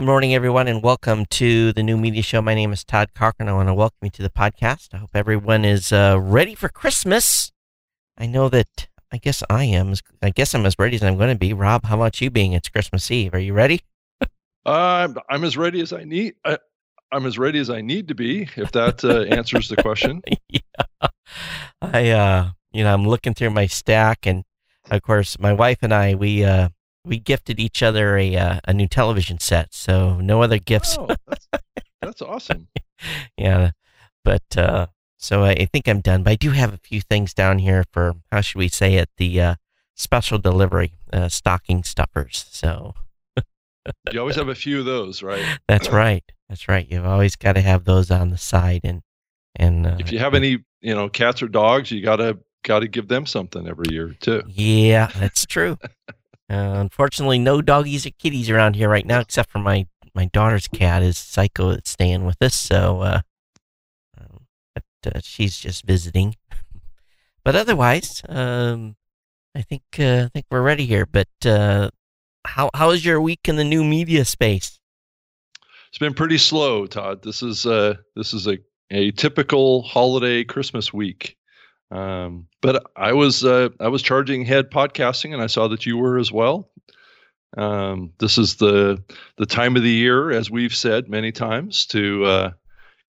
Good morning, everyone, and welcome to the new media show. My name is Todd Cochrane. I want to welcome you to the podcast. I hope everyone is uh, ready for Christmas. I know that. I guess I am. I guess I'm as ready as I'm going to be. Rob, how about you? Being it's Christmas Eve, are you ready? Uh, I'm as ready as I need. I, I'm as ready as I need to be. If that uh, answers the question. yeah. I, uh, you know, I'm looking through my stack, and of course, my wife and I, we, uh, we gifted each other a uh, a new television set. So no other gifts. Oh, that's, that's awesome. yeah, but uh, so I, I, think I'm done. But I do have a few things down here for how should we say it? The uh, special delivery uh, stocking stuffers. So you always have a few of those, right? That's right. That's right. You've always got to have those on the side, and and uh, if you have any, you know, cats or dogs, you gotta gotta give them something every year too. Yeah, that's true. Uh, unfortunately, no doggies or kitties around here right now, except for my my daughter's cat is Psycho that's staying with us. So, uh, um, but, uh, she's just visiting. but otherwise, um, I think uh, I think we're ready here. But uh, how how is your week in the new media space? It's been pretty slow, Todd. This is uh this is a a typical holiday Christmas week. Um, but I was uh, I was charging head podcasting, and I saw that you were as well. Um, this is the the time of the year, as we've said many times, to uh,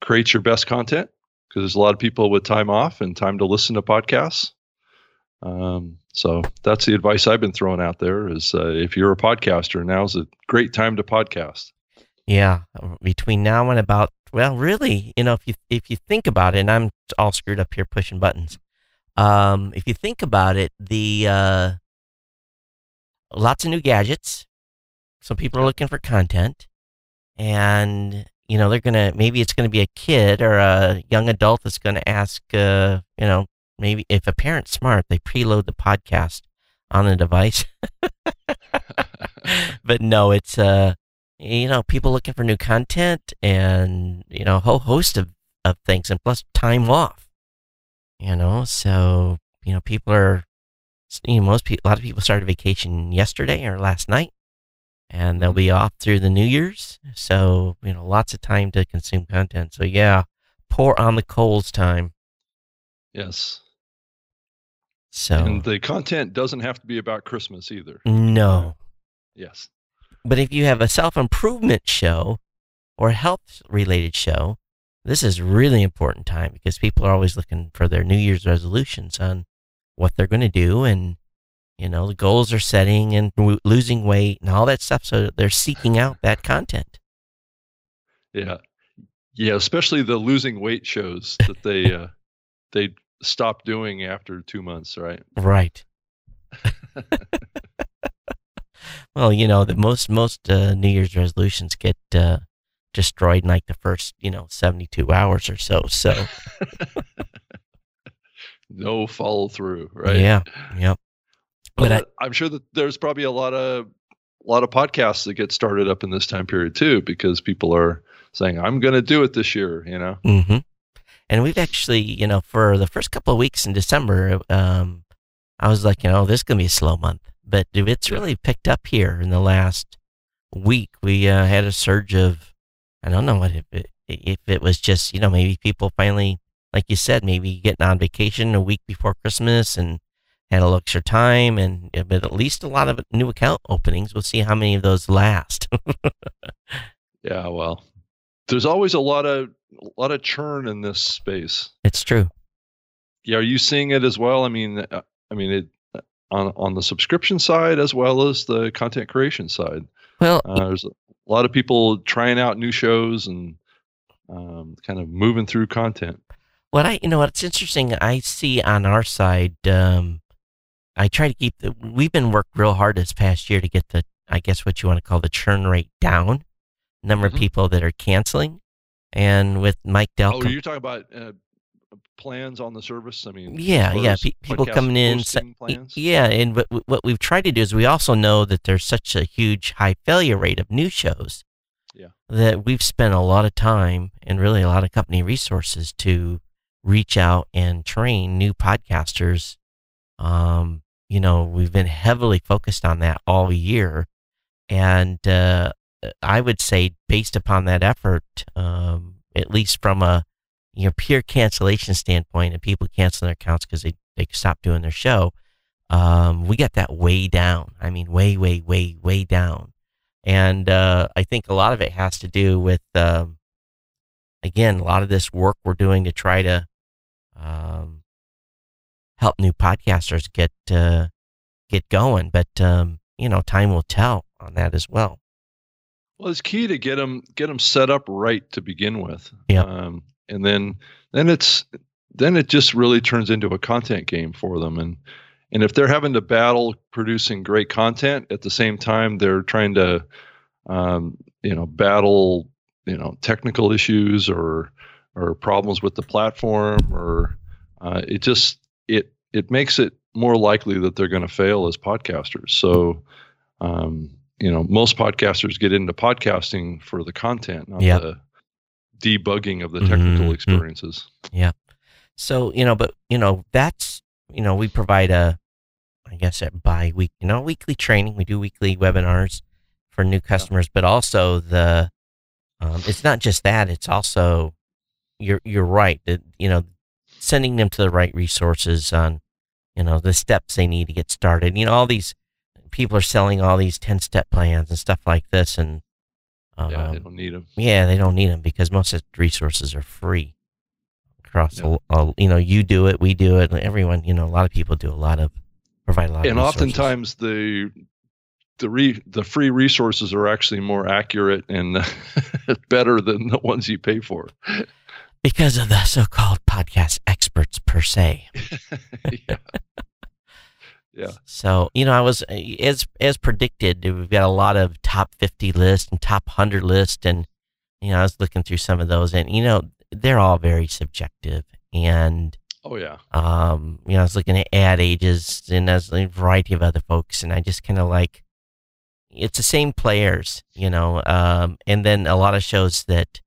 create your best content because there's a lot of people with time off and time to listen to podcasts. Um, so that's the advice I've been throwing out there: is uh, if you're a podcaster, now's a great time to podcast. Yeah, between now and about well, really, you know, if you if you think about it, and I'm all screwed up here pushing buttons. Um, if you think about it, the uh, lots of new gadgets. So people are looking for content, and you know they're gonna maybe it's gonna be a kid or a young adult that's gonna ask, uh, you know, maybe if a parent's smart, they preload the podcast on the device. but no, it's uh, you know, people looking for new content and you know a whole host of of things, and plus time off you know? So you know people are you know most people a lot of people started vacation yesterday or last night and they'll be off through the new year's. So you know lots of time to consume content. So yeah pour on the coals time. Yes. So and the content doesn't have to be about christmas either. No. Yes. But if you have a self-improvement show or health related show this is really important time because people are always looking for their New Year's resolutions on what they're going to do and you know the goals are setting and losing weight and all that stuff so they're seeking out that content. Yeah. Yeah especially the losing weight shows that they uh they stop doing after two months right? Right. Well you know the most most uh, new year's resolutions get uh, destroyed in like the first, you know, 72 hours or so. So no follow through, right? Yeah. Yep. But I, I'm sure that there's probably a lot of a lot of podcasts that get started up in this time period too, because people are saying, "I'm going to do it this year," you know. Mm-hmm. And we've actually, you know, for the first couple of weeks in December, um, I was like, you know, this is going to be a slow month, but it's really picked up here in the last week. We uh, had a surge of I don't know what if it, if it was just you know maybe people finally like you said maybe getting on vacation a week before Christmas and had a little extra time and but at least a lot of new account openings. We'll see how many of those last. yeah, well, there's always a lot of a lot of churn in this space. It's true. Yeah, are you seeing it as well? I mean, uh, I mean it uh, on on the subscription side as well as the content creation side. Well, uh, there's a lot of people trying out new shows and um, kind of moving through content. What I, you know, what's interesting, I see on our side, um, I try to keep the, we've been worked real hard this past year to get the, I guess what you want to call the churn rate down, number mm-hmm. of people that are canceling. And with Mike Dell. Oh, you're talking about uh, plans on the service? I mean, yeah, yeah, P- people coming in. yeah, and what, what we've tried to do is we also know that there's such a huge high failure rate of new shows. Yeah. That we've spent a lot of time and really a lot of company resources to reach out and train new podcasters. Um, you know, we've been heavily focused on that all year, and uh, I would say, based upon that effort, um, at least from a you know pure cancellation standpoint, and people canceling their accounts because they they stopped doing their show, um, we got that way down. I mean, way, way, way, way down. And uh, I think a lot of it has to do with, um, again, a lot of this work we're doing to try to um, help new podcasters get uh, get going. But um, you know, time will tell on that as well. Well, it's key to get them get them set up right to begin with. Yeah. Um, and then then it's then it just really turns into a content game for them and and if they're having to battle producing great content at the same time they're trying to um, you know battle you know technical issues or or problems with the platform or uh, it just it it makes it more likely that they're going to fail as podcasters so um, you know most podcasters get into podcasting for the content not Yep. the debugging of the technical Mhm. experiences Yeah. So, you know, but, you know, that's, you know, we provide a, I guess, a bi week, you know, weekly training. We do weekly webinars for new customers, but also the, um, it's not just that, it's also, you're, you're right that, you know, sending them to the right resources on, you know, the steps they need to get started. You know, all these people are selling all these 10 step plans and stuff like this. And, um, yeah they don't need them yeah, they don't need them because most of the resources are free across. Yeah. A, a- you know, you do it, we do it, everyone. You know, a lot of people do a lot of provide a lot. and of oftentimes the the re, the free resources are actually more accurate and better than the ones you pay for. because of the so-called podcast experts per se. yeah. Yeah. So you know, I was as as predicted. We've got a lot of top fifty list and top hundred list, and you know, I was looking through some of those, and you know, they're all very subjective and. Oh yeah. um, you know, I was looking at Ad Age's and as a variety of other folks, and I just kind of like it's the same players, you know, um, and then a lot of shows that,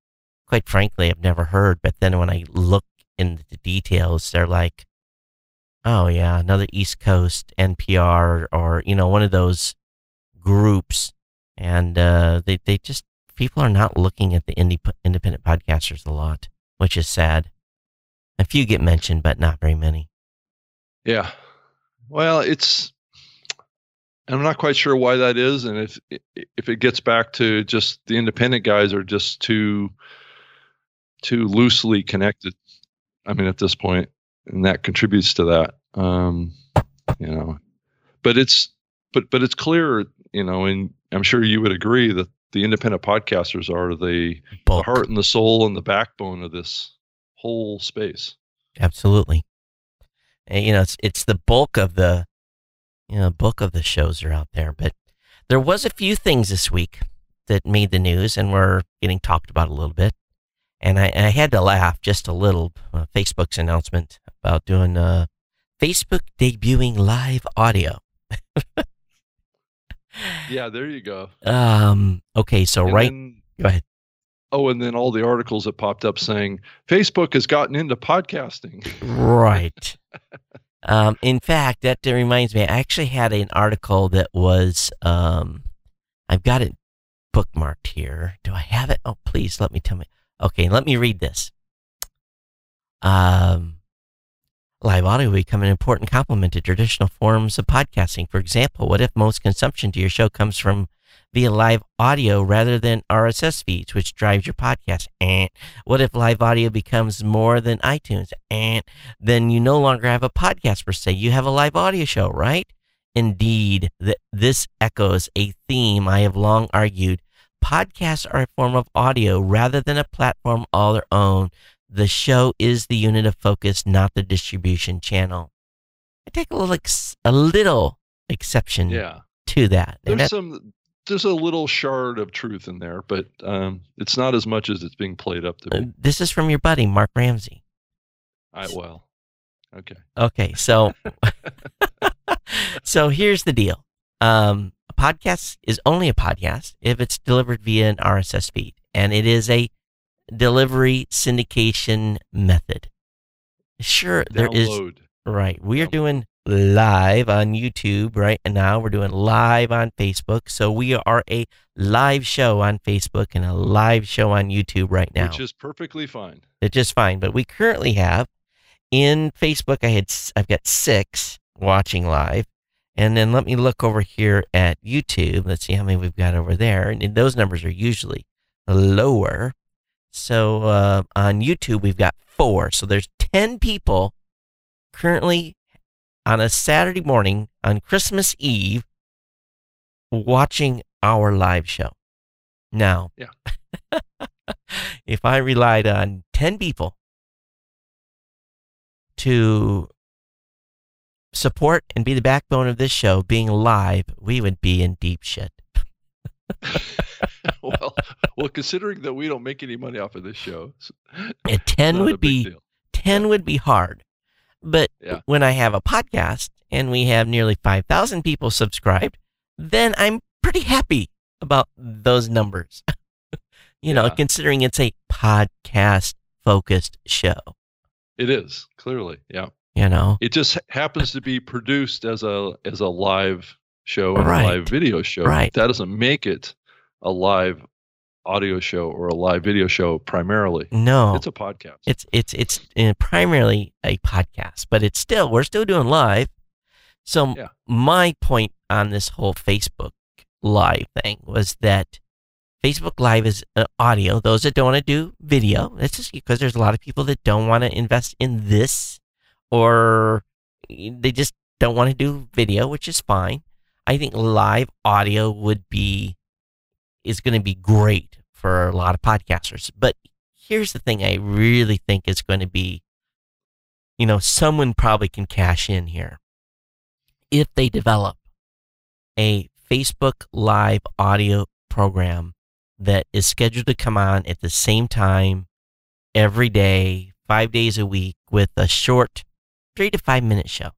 quite frankly, I've never heard. But then when I look into the details, they're like, oh yeah, another East Coast NPR or you know one of those groups, and uh, they they just people are not looking at the indie independent podcasters a lot, which is sad. A few get mentioned, but not very many. Yeah. Well, it's I'm not quite sure why that is and if if it gets back to just the independent guys are just too too loosely connected. I mean at this point and that contributes to that. Um you know. But it's but but it's clear, you know, and I'm sure you would agree that the independent podcasters are the, the heart and the soul and the backbone of this whole space. Absolutely. And, you know, it's it's the bulk of the you know, bulk of the shows are out there. But there was a few things this week that made the news and were getting talked about a little bit. And I, I had to laugh just a little. Uh, Facebook's announcement about doing uh, Facebook debuting live audio. Yeah, there you go. Um. Okay. So And right. then- Go ahead. Oh, and then all the articles that popped up saying Facebook has gotten into podcasting. Right. um, in fact, that reminds me. I actually had an article that was. Um, I've got it bookmarked here. Do I have it? Oh, please let me tell me. Okay, let me read this. Um, live audio will become an important complement to traditional forms of podcasting. For example, what if most consumption to your show comes from via live audio rather than RSS feeds, which drives your podcast? And what if live audio becomes more than iTunes? And then you no longer have a podcast per se. You have a live audio show, right? Indeed, th- this echoes a theme I have long argued. Podcasts are a form of audio rather than a platform all their own. The show is the unit of focus, not the distribution channel. I take a little, ex- a little exception Yeah, to that. There's that- some there's a little shard of truth in there, but um, it's not as much as it's being played up to be. uh, this is from your buddy Mark Ramsey. I, well, okay. Okay, so so here's the deal. Um, a podcast is only a podcast if it's delivered via an RSS feed, and it is a delivery syndication method. Sure, there is Download. right. We are doing live on YouTube right now. We're doing live on Facebook. So we are a live show on Facebook and a live show on YouTube right now. Which is perfectly fine. It's just fine. But we currently have in Facebook, I had I've got six watching live. And then let me look over here at YouTube. Let's see how many we've got over there. And those numbers are usually lower. So uh, on YouTube, we've got four. So there's 10 people currently on a Saturday morning on Christmas Eve watching our live show. Now, yeah. if I relied on 10 people to support and be the backbone of this show being live, we would be in deep shit. well, well, considering that we don't make any money off of this show, ten would be deal. ten yeah. would be hard. But yeah. when I have a podcast and we have nearly five thousand people subscribed, then I'm pretty happy about those numbers. you know, considering it's a podcast focused show. It is clearly, yeah. You know, it just happens to be produced as a as a live show and right. a live video show. Right. That doesn't make it a live audio show or a live video show primarily. No, it's a podcast. It's it's it's uh, primarily a podcast, but it's still we're still doing live. So yeah. my point on this whole Facebook live thing was that Facebook Live is uh, audio. Those that don't want to do video, that's just because there's a lot of people that don't want to invest in this, or they just don't want to do video, which is fine. I think live audio would be is going to be great for a lot of podcasters. But here's the thing I really think is going to be you know, someone probably can cash in here if they develop a Facebook live audio program that is scheduled to come on at the same time every day, five days a week, with a short three to five minute show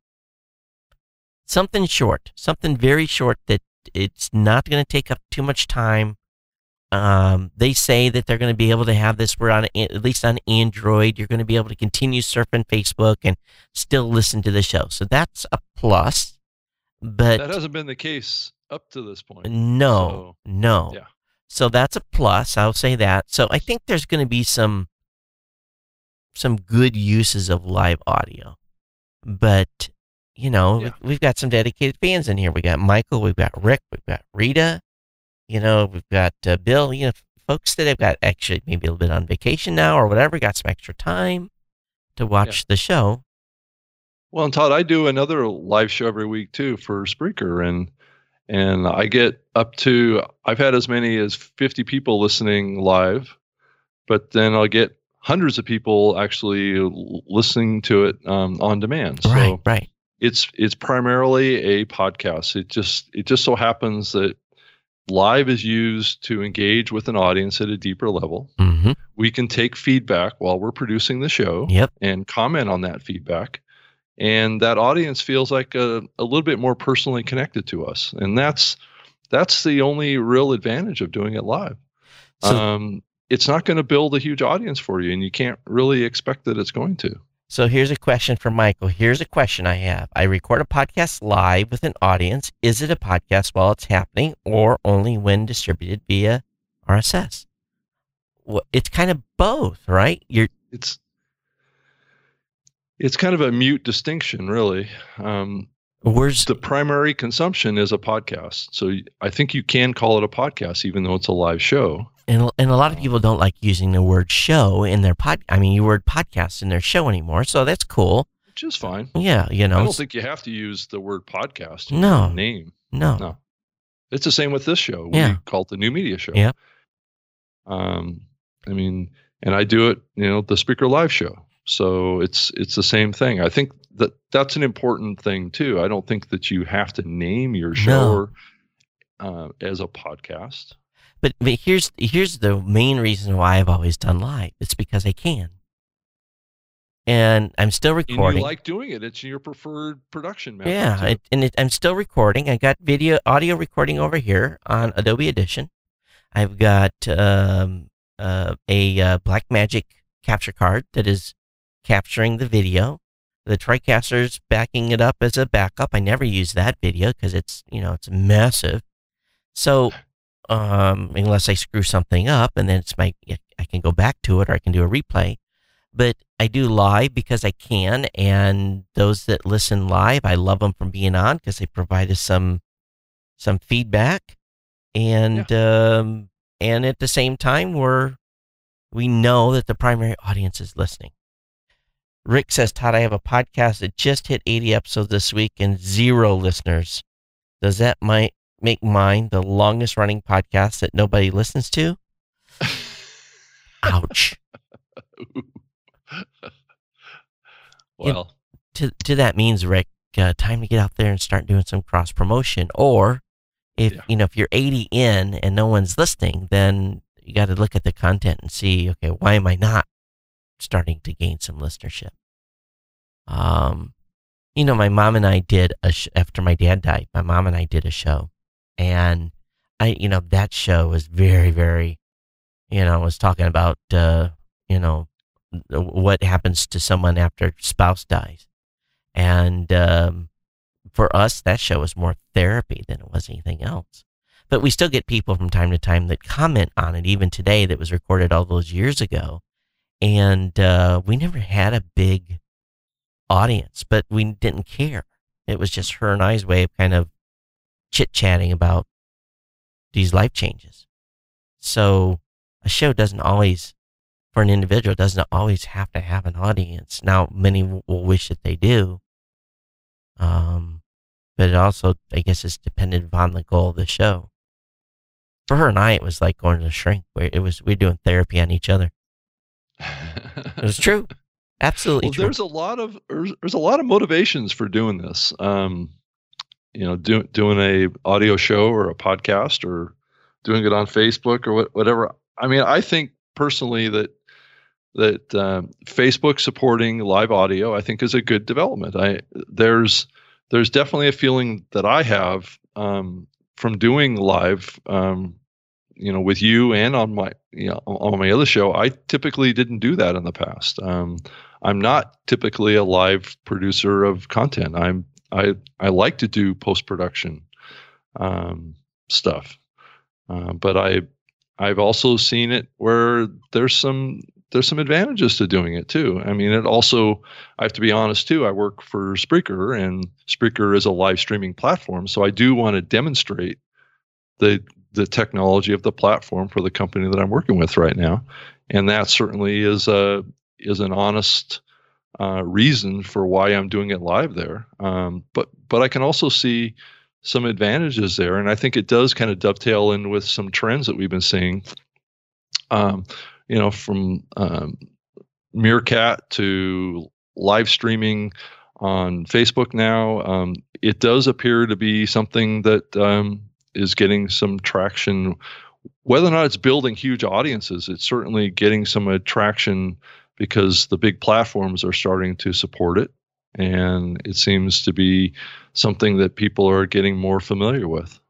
something short, something very short that it's not going to take up too much time. Um, they say that they're going to be able to have this. We're on at least on Android. You're going to be able to continue surfing Facebook and still listen to the show. So that's a plus. But that hasn't been the case up to this point. No, so, no. Yeah. So that's a plus. I'll say that. So I think there's going to be some some good uses of live audio, but you know, yeah. we've got some dedicated fans in here. We got Michael, we've got Rick, we've got Rita, you know, we've got uh, Bill, you know, folks that have got actually maybe a little bit on vacation now or whatever, got some extra time to watch yeah. the show. Well, and Todd, I do another live show every week too for Spreaker, and and I get up to I've had as many as 50 people listening live, but then I'll get hundreds of people actually listening to it um, on demand. Right, right it's it's primarily a podcast. It just it just so happens that live is used to engage with an audience at a deeper level. Mm-hmm. We can take feedback while we're producing the show yep. and comment on that feedback. And that audience feels like a, a little bit more personally connected to us. And that's that's the only real advantage of doing it live. So, um, it's not going to build a huge audience for you, and you can't really expect that it's going to. So here's a question for Michael. Here's a question I have. I record a podcast live with an audience. Is it a podcast while it's happening or only when distributed via RSS? Well, it's kind of both, right? You're it's it's kind of a mute distinction, really. Um, Where's the primary consumption is a podcast, so I think you can call it a podcast, even though it's a live show and and a lot of people don't like using the word show in their pod. I mean, you word podcast in their show anymore, so that's cool. Which is fine. Yeah, you know. I don't think you have to use the word podcast. no name. No, no. It's the same with this show. Yeah. We call it the New Media Show. Yeah. Um, I mean, and I do it, you know, the Spreaker Live Show. So it's it's the same thing. I think that that's an important thing too. I don't think that you have to name your show no. uh, as a podcast. But, but here's here's the main reason why I've always done live. It's because I can. And I'm still recording. And you like doing it. It's your preferred production method. Yeah, it, and it, I'm still recording. I got video, audio recording over here on Adobe Audition. I've got um, uh, a uh, Blackmagic capture card that is capturing the video. the TriCaster's backing it up as a backup. I never use that video because it's you know it's massive. So um, unless I screw something up, and then it's my I can go back to it or I can do a replay. But I do live because I can, and those that listen live, I love them from being on because they provide us some some feedback, and yeah. um, and at the same time, we're we know that the primary audience is listening. Rick says, Todd, I have a podcast that just hit 80 episodes this week and zero listeners. Does that might make mine the longest running podcast that nobody listens to? Ouch. well, to, to that means, Rick, uh, time to get out there and start doing some cross promotion. Or if, yeah. you know, if you're 80 in and no one's listening, then you got to look at the content and see, okay, why am I not starting to gain some listenership. Um, you know, my mom and I did a sh- after my dad died. My mom and I did a show, and I, you know, that show was very, very, you know, I was talking about, uh, you know, what happens to someone after spouse dies, and um, for us, that show was more therapy than it was anything else. But we still get people from time to time that comment on it, even today, that was recorded all those years ago and uh, we never had a big audience, but we didn't care. It was just her and I's way of kind of chit chatting about these life changes. So a show doesn't always, for an individual, doesn't always have to have an audience. Now, many will wish that they do. Um, but it also, I guess, is dependent upon the goal of the show. For her and I, it was like going to a shrink where it was, we are doing therapy on each other. it's true. Absolutely well, true. There's a lot of there's, there's a lot of motivations for doing this. Um, you know, do, doing a audio show or a podcast or doing it on Facebook or what, whatever. I mean, I think personally that that um, Facebook supporting live audio, I think, is a good development. I there's there's definitely a feeling that I have um, from doing live um, you know, with you and on my, you know, on my other show, I typically didn't do that in the past. Um, I'm not typically a live producer of content. I'm, I, I like to do post production um, stuff, uh, but I, I've also seen it where there's some there's some advantages to doing it too. I mean, it also, I have to be honest too, I work for Spreaker and Spreaker is a live streaming platform. So I do want to demonstrate the the technology of the platform for the company that I'm working with right now, and that certainly is a is an honest uh, reason for why I'm doing it live there. Um, but but I can also see some advantages there, and I think it does kind of dovetail in with some trends that we've been seeing. Um, you know, from um, Meerkat to live streaming on Facebook now, um, it does appear to be something that um, is getting some traction. Whether or not it's building huge audiences, it's certainly getting some attraction because the big platforms are starting to support it. And it seems to be something that people are getting more familiar with.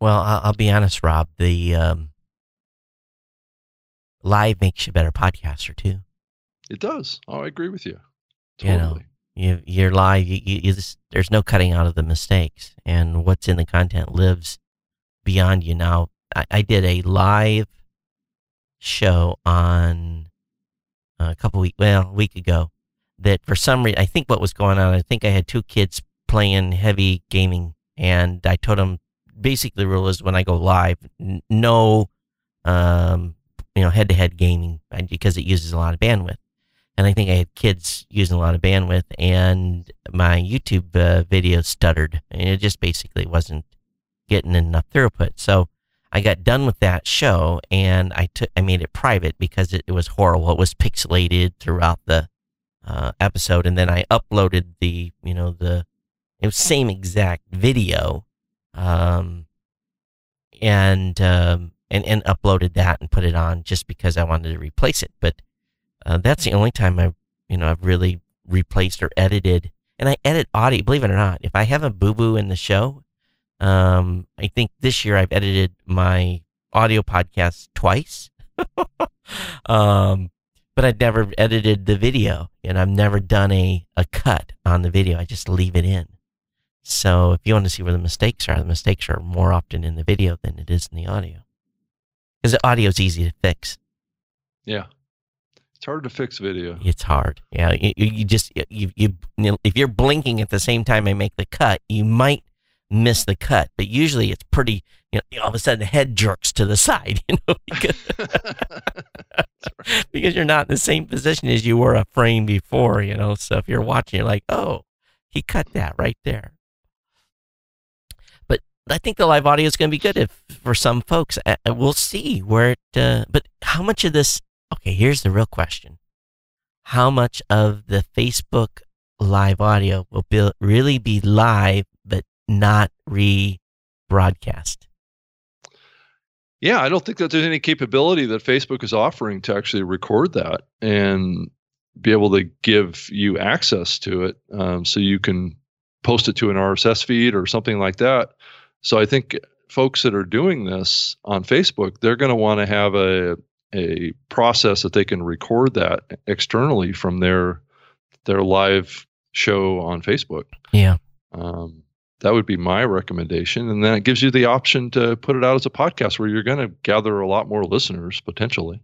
Well, I'll, be honest, Rob. The um, live makes you a better podcaster too. It does. Oh, I agree with you. Totally. You know, you, you're live. You, you, you just, there's no cutting out of the mistakes, and what's in the content lives beyond you. Now, I, I did a live show on a couple weeks, well, a week ago. That for some reason, I think what was going on. I think I had two kids playing heavy gaming, and I told them basically the rule is when I go live, n- no, um, you know, head-to-head gaming because it uses a lot of bandwidth and I think I had kids using a lot of bandwidth, and my YouTube uh, video stuttered, and it just basically wasn't getting enough throughput. So I got done with that show, and I took I made it private because it, it was horrible. It was pixelated throughout the uh, episode, and then I uploaded the you know the it was same exact video, um, and um, and and uploaded that and put it on just because I wanted to replace it, but uh, that's the only time I've, you know, I've really replaced or edited. And I edit audio, believe it or not. If I have a boo boo in the show, um, I think this year I've edited my audio podcast twice. um, but I've never edited the video and I've never done a, a cut on the video. I just leave it in. So if you want to see where the mistakes are, the mistakes are more often in the video than it is in the audio. Because the audio is easy to fix. Yeah. It's hard to fix video. It's hard. Yeah. You, you just, you, you, if you're blinking at the same time I make the cut, you might miss the cut, but usually it's pretty, you know, all of a sudden the head jerks to the side, you know, because, because you're not in the same position as you were a frame before, you know. So if you're watching, you're like, oh, he cut that right there. But I think the live audio is going to be good if for some folks. Uh, we'll see where it. Uh, but how much of this? Okay, here's the real question: How much of the Facebook live audio will be, really be live, but not re-broadcast? Yeah, I don't think that there's any capability that Facebook is offering to actually record that and be able to give you access to it, um, so you can post it to an RSS feed or something like that. So I think folks that are doing this on Facebook, they're going to want to have a a process that they can record that externally from their their live show on Facebook. Yeah. Um, that would be my recommendation. And then it gives you the option to put it out as a podcast where you're going to gather a lot more listeners potentially.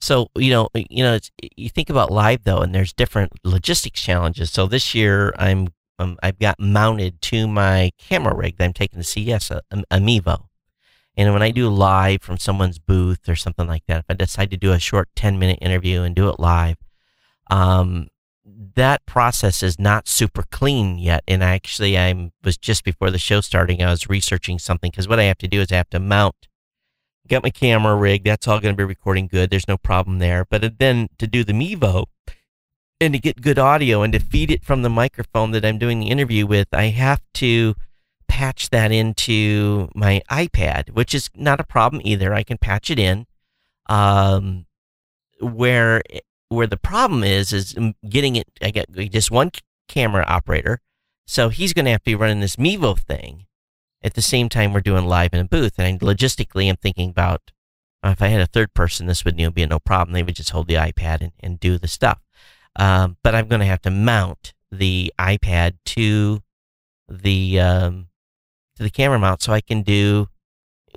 So you know, you know, you think about live though, and there's different logistics challenges. So this year, I'm um, I've got mounted to my camera rig that I'm taking to CES, a, a, Mevo. And when I do live from someone's booth or something like that, if I decide to do a short 10 minute interview and do it live, um, that process is not super clean yet. And actually, I was just before the show starting, I was researching something because what I have to do is I have to mount, get my camera rig. That's all going to be recording good. There's no problem there. But then to do the Mevo and to get good audio and to feed it from the microphone that I'm doing the interview with, I have to patch that into my iPad, which is not a problem either. I can patch it in. Um, where where the problem is is getting it. I got just one camera operator, so he's going to have to be running this Mevo thing at the same time we're doing live in a booth. And logistically, I'm thinking about uh, if I had a third person, this would you know, be no problem. They would just hold the iPad and, and do the stuff. Um, but I'm going to have to mount the iPad to the um, to the camera mount so I can do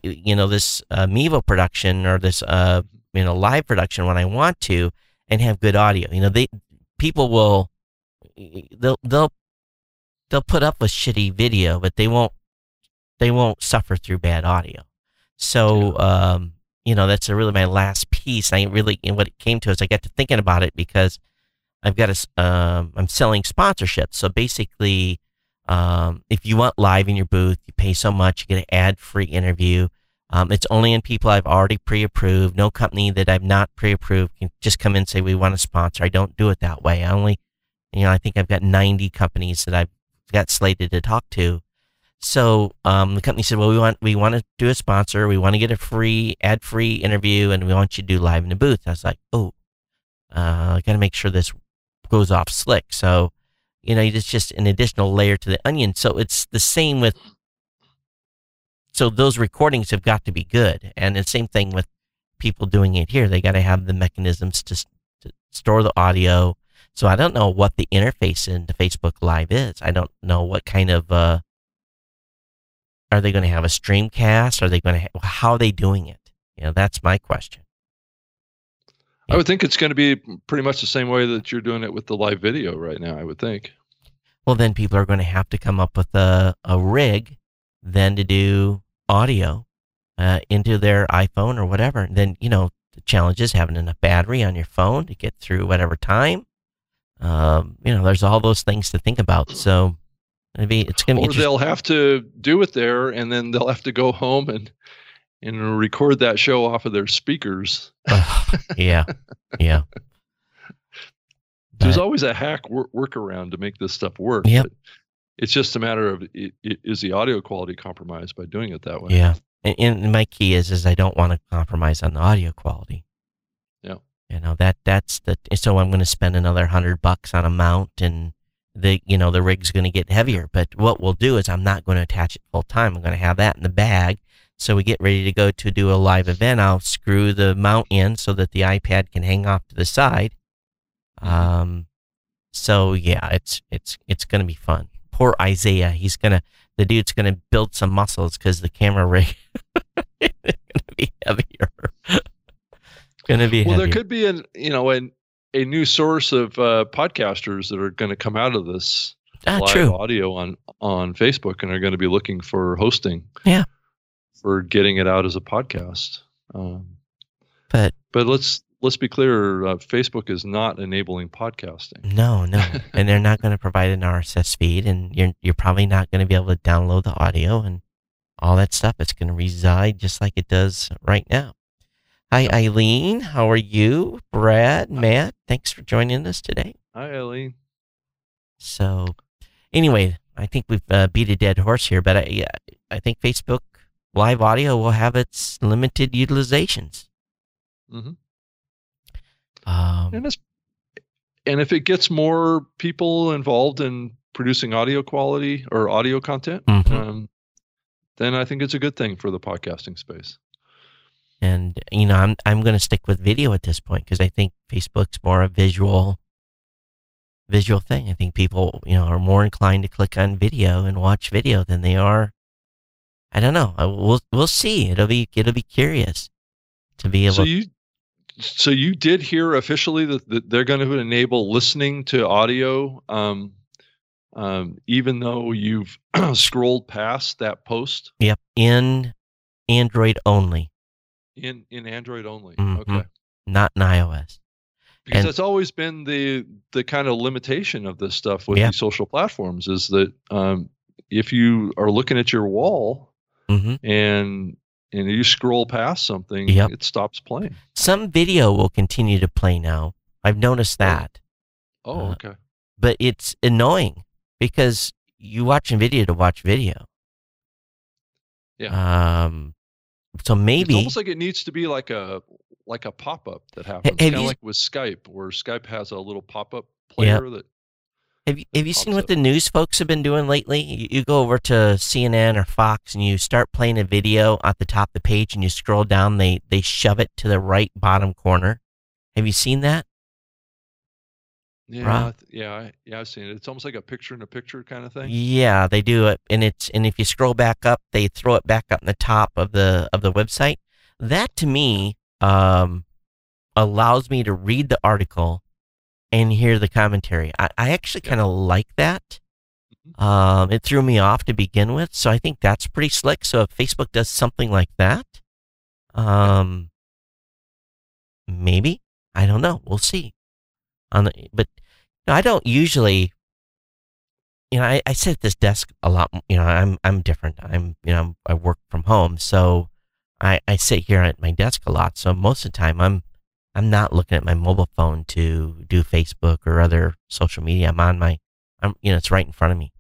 you know this uh, Mevo production or this uh, you know live production when I want to and have good audio. You know, they people will they'll they'll they'll put up a shitty video, but they won't they won't suffer through bad audio. So um, you know, that's a really my last piece. I really and what it came to is I got to thinking about it because I've got a um, I'm selling sponsorships. So basically, um, if you want live in your booth, you pay so much, you get an ad free interview. Um, it's only in people I've already pre-approved. No company that I've not pre-approved can just come in and say we want to sponsor. I don't do it that way. I only, you know, I think I've got 90 companies that I've got slated to talk to. So um, the company said, well, we want we want to do a sponsor. We want to get a free ad-free interview, and we want you to do live in the booth. I was like, oh, uh, I got to make sure this goes off slick. So you know, it's just an additional layer to the onion. So it's the same with so those recordings have got to be good. And the same thing with people doing it here. They got to have the mechanisms to, to store the audio. So I don't know what the interface into Facebook Live is. I don't know what kind of, uh, are they going to have a streamcast? Are they going to, ha- how are they doing it? You know, that's my question. I would think it's going to be pretty much the same way that you're doing it with the live video right now, I would think. Well, then people are going to have to come up with a, a rig then to do audio uh, into their iPhone or whatever. And then, you know, the challenge is having enough battery on your phone to get through whatever time. Um, you know, there's all those things to think about. So maybe it's going to be. Or they'll have to do it there, and then they'll have to go home and and record that show off of their speakers. uh, yeah, yeah. There's always a hack work, workaround to make this stuff work. Yep. It's just a matter of is the audio quality compromised by doing it that way? Yeah. And, and my key is is I don't want to compromise on the audio quality. Yeah. You know that that's the so I'm going to spend another hundred bucks on a mount and the you know the rig's going to get heavier. But what we'll do is I'm not going to attach it full time. I'm going to have that in the bag So we get ready to go to do a live event. I'll screw the mount in so that the iPad can hang off to the side. Um, so yeah, it's it's it's gonna be fun. Poor Isaiah, he's gonna the dude's gonna build some muscles because the camera rig is gonna be heavier. gonna be well. heavier. There could be an you know an, a new source of uh, podcasters that are going to come out of this ah, live true. audio on on Facebook and are going to be looking for hosting. Yeah. For getting it out as a podcast. Um, But but let's let's be clear. Uh, Facebook is not enabling podcasting. No, no, and they're not going to provide an RSS feed, and you're you're probably not going to be able to download the audio and all that stuff. It's going to reside just like it does right now. Hi, Eileen. How are you? Brad, Matt. Thanks for joining us today. Hi, Eileen. So, anyway, I think we've uh, beat a dead horse here, but I I think Facebook Live Audio will have its limited utilizations. hmm Um, And it's and if it gets more people involved in producing audio quality or audio content, Mhm. um, then I think it's a good thing for the podcasting space. and you know i'm i'm going to stick with video at this point because i think facebook's more a visual visual thing i think people you know are more inclined to click on video and watch video than they are i don't know I- we'll we'll see it'll be it'll be curious to be able So you so you did hear officially that, that they're going to enable listening to audio um, um, even though you've scrolled past that post yep in android only in in Android only. Mhm. Okay. not in ios because And- that's always been the the kind of limitation of this stuff with Yeah. these social platforms is that um, if you are looking at your wall hmm and and you scroll past something, Yep. it stops playing. some video will continue to play now i've noticed Oh. that Oh, Uh, okay. but it's annoying because you watching video to watch video. Yeah. Um, so It's maybe almost like it needs to be like a like a pop up that happens, kind of like with Skype, where Skype has a little pop up player that. Have you, have you seen what the news folks have been doing lately? You, you go over to CNN or Fox and you start playing a video at the top of the page and you scroll down. They they shove it to the right bottom corner. Have you seen that? Yeah, Right. yeah, yeah, I've seen it. It's almost like a picture in a picture kind of thing. Yeah, they do it, and it's and if you scroll back up, they throw it back up in the top of the of the website. That to me um, allows me to read the article and hear the commentary. I, I actually kind of like that. Um, it threw me off to begin with, so I think that's pretty slick. So if Facebook does something like that, um, maybe I don't know. We'll see. On the but no, I don't usually you know, I, I sit at this desk a lot. You know, I'm I'm different. I'm you know I work from home, so I I sit here at my desk a lot. So most of the time, I'm I'm not looking at my mobile phone to do Facebook or other social media. I'm on my I'm you know it's right in front of me.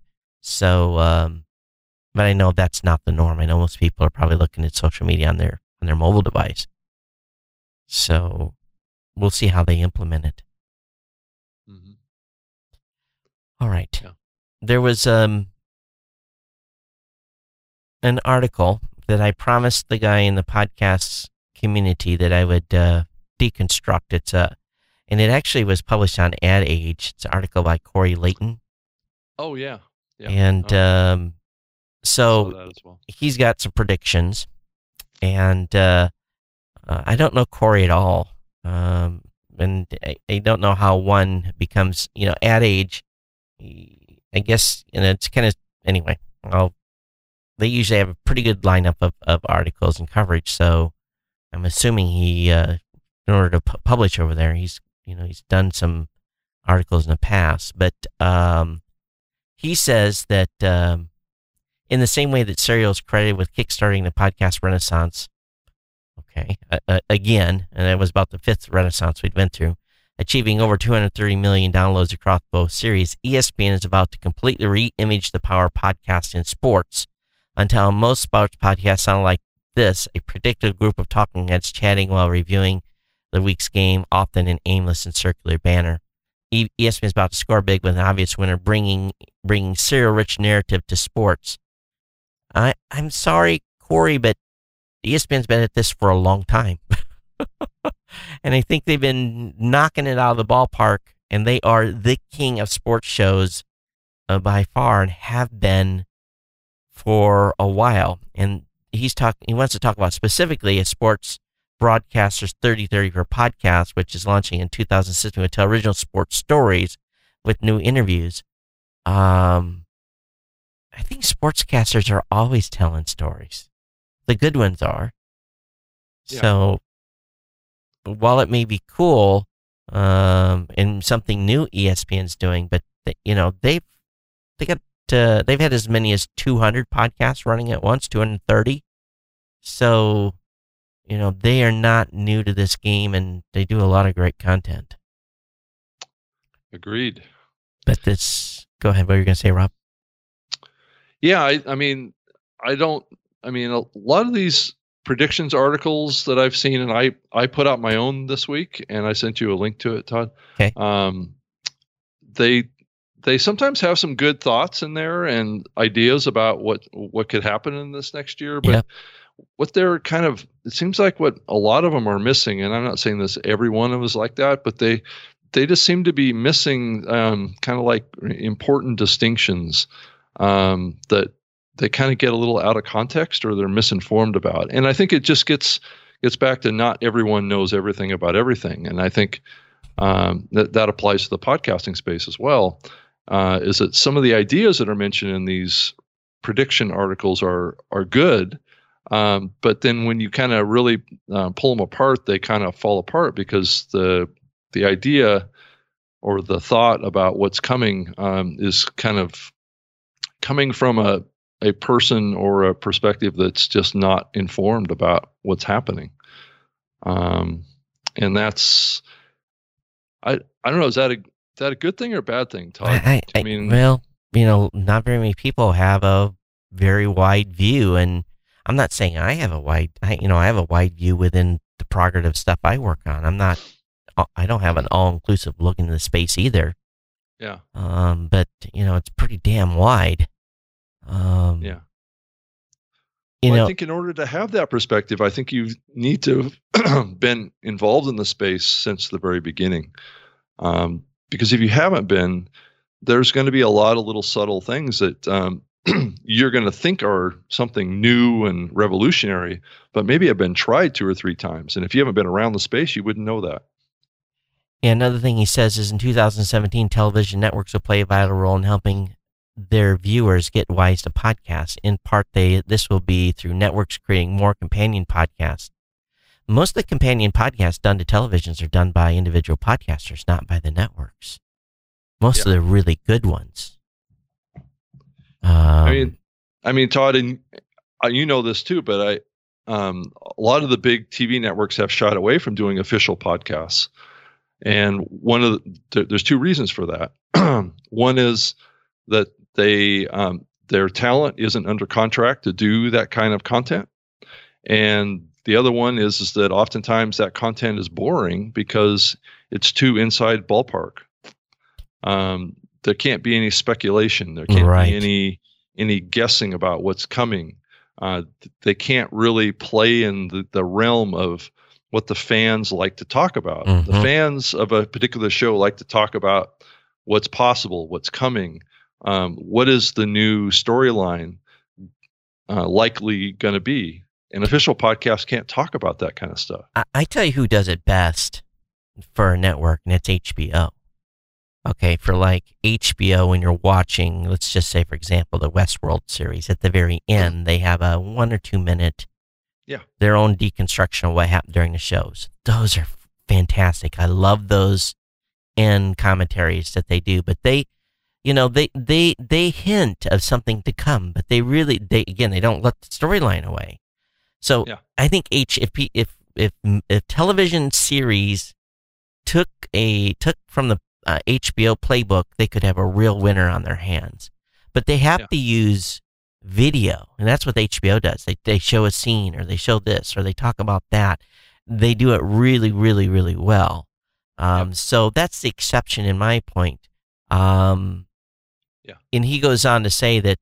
So, um, but I know that's not the norm. I know most people are probably looking at social media on their on their mobile device. So, we'll see how they implement it. Mm-hmm. All right. Yeah. There was um an article that I promised the guy in the podcast community that I would uh, deconstruct. It's a, and it actually was published on Ad Age. It's an article by Corey Layton, Oh yeah, yeah. and Oh, um, so well. he's got some predictions, and uh, uh, I don't know Corey at all, um, and I, I don't know how one becomes, you know, Ad Age. I guess, and it's kind of anyway. Well, they usually have a pretty good lineup of, of articles and coverage, so I'm assuming he, uh, in order to pu- publish over there, he's you know he's done some articles in the past, but um, he says that. Um, in the same way that Serial is credited with kickstarting the podcast renaissance. Okay, uh, again, and that was about the fifth renaissance we'd been through, achieving over 230 million downloads across both series. ESPN is about to completely re-image the power podcast in sports until most sports podcasts sound like this: a predictive group of talking heads chatting while reviewing the week's game, often in aimless and circular banner. ESPN is about to score big with an obvious winner, bringing bringing serial-rich narrative to sports. I I'm sorry, Corey, but ESPN's been at this for a long time. and I think they've been knocking it out of the ballpark, and they are the king of sports shows uh, by far and have been for a while. And he's talking, he wants to talk about specifically a sports broadcasters 3030 for podcast, which is launching in 2016 with tell original sports stories with new interviews. Um, I think sportscasters are always telling stories. The good ones are. Yeah. So while it may be cool um, and something new ESPN's doing, but they, you know they've they got uh, they've had as many as 200 podcasts running at once, 230. So you know they are not new to this game, and they do a lot of great content. Agreed. But this, go ahead. What were you going to say, Rob? Yeah, I, I mean, I don't. I mean, a lot of these predictions articles that I've seen, and I I put out my own this week, and I sent you a link to it, Todd. Okay. Um, they they sometimes have some good thoughts in there and ideas about what what could happen in this next year, but. What they're kind of it seems like what a lot of them are missing, and I'm not saying this every one of is like that, but they they just seem to be missing um, kind of like important distinctions um, that they kind of get a little out of context or they're misinformed about. And I think it just gets gets back to not everyone knows everything about everything. And I think um, that that applies to the podcasting space as well. Uh, is that some of the ideas that are mentioned in these prediction articles are are good, um, but then when you kind of really uh, pull them apart, they kind of fall apart because the the idea or the thought about what's coming um, is kind of coming from a a person or a perspective that's just not informed about what's happening. Um, and that's I I don't know is that a is that a good thing or a bad thing, Todd? I, I, I mean- well, you know, not very many people have a very wide view, and I'm not saying I have a wide, I, you know, I have a wide view within the progressive stuff I work on. I'm not, I don't have an all-inclusive look into the space either. Yeah. Um, but you know, it's pretty damn wide. Um, Yeah. You well, know, I think in order to have that perspective, I think you need to have been involved in the space since the very beginning. Um, because if you haven't been, there's going to be a lot of little subtle things that um, you're going to think are something new and revolutionary, but maybe have been tried two or three times. And if you haven't been around the space, you wouldn't know that. Another thing he says is in 2017, television networks will play a vital role in helping their viewers get wise to podcasts. In part, they this will be through networks creating more companion podcasts. Most of the companion podcasts done to televisions are done by individual podcasters, not by the networks. Most of the really good ones. Um, I mean, I mean, Todd, and uh, you know this too, but I, um, a lot of the big TV networks have shied away from doing official podcasts, and one of the, there, there's two reasons for that. one is that they um, their talent isn't under contract to do that kind of content, and the other one is is that oftentimes that content is boring because it's too inside ballpark. Um, there can't be any speculation. There can't Right. be any any guessing about what's coming. Uh, th- they can't really play in the, the realm of what the fans like to talk about. The Mhm. fans of a particular show like to talk about what's possible, what's coming, um, what is the new storyline uh, likely going to be. An official podcast can't talk about that kind of stuff. I, I tell you who does it best for a network, and it's HBO. Okay, for like HBO, when you're watching, let's just say, for example, the Westworld series, at the very mm-hmm. end, they have a one or two minute, Yeah. their own deconstruction of what happened during the shows. Those are fantastic. I love those end commentaries that they do, but they, you know, they they they hint of something to come, but they really, they again, they don't let the storyline away. So Yeah. I think H if if if if television series took a took from the uh, HBO playbook, they could have a real winner on their hands. But they have Yeah. to use video, and that's what HBO does. They they show a scene, or they show this, or they talk about that. They do it really, really, really well. Um, So that's the exception in my point. Um, Yeah. And he goes on to say that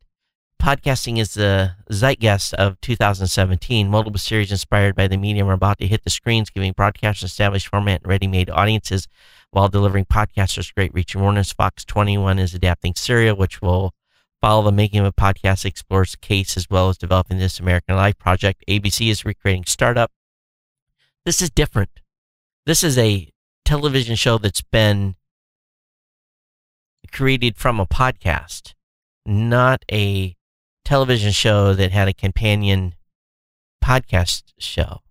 podcasting is the zeitgeist of 2017. Multiple series inspired by the medium are about to hit the screens, giving broadcast established format and ready-made audiences while delivering podcasters great reach and awareness. Fox 21 is adapting Serial, which will follow the making of a podcast, explores case as well as developing this American Life project. ABC is recreating Startup. This is different. This is a television show that's been created from a podcast, not a television show that had a companion podcast show.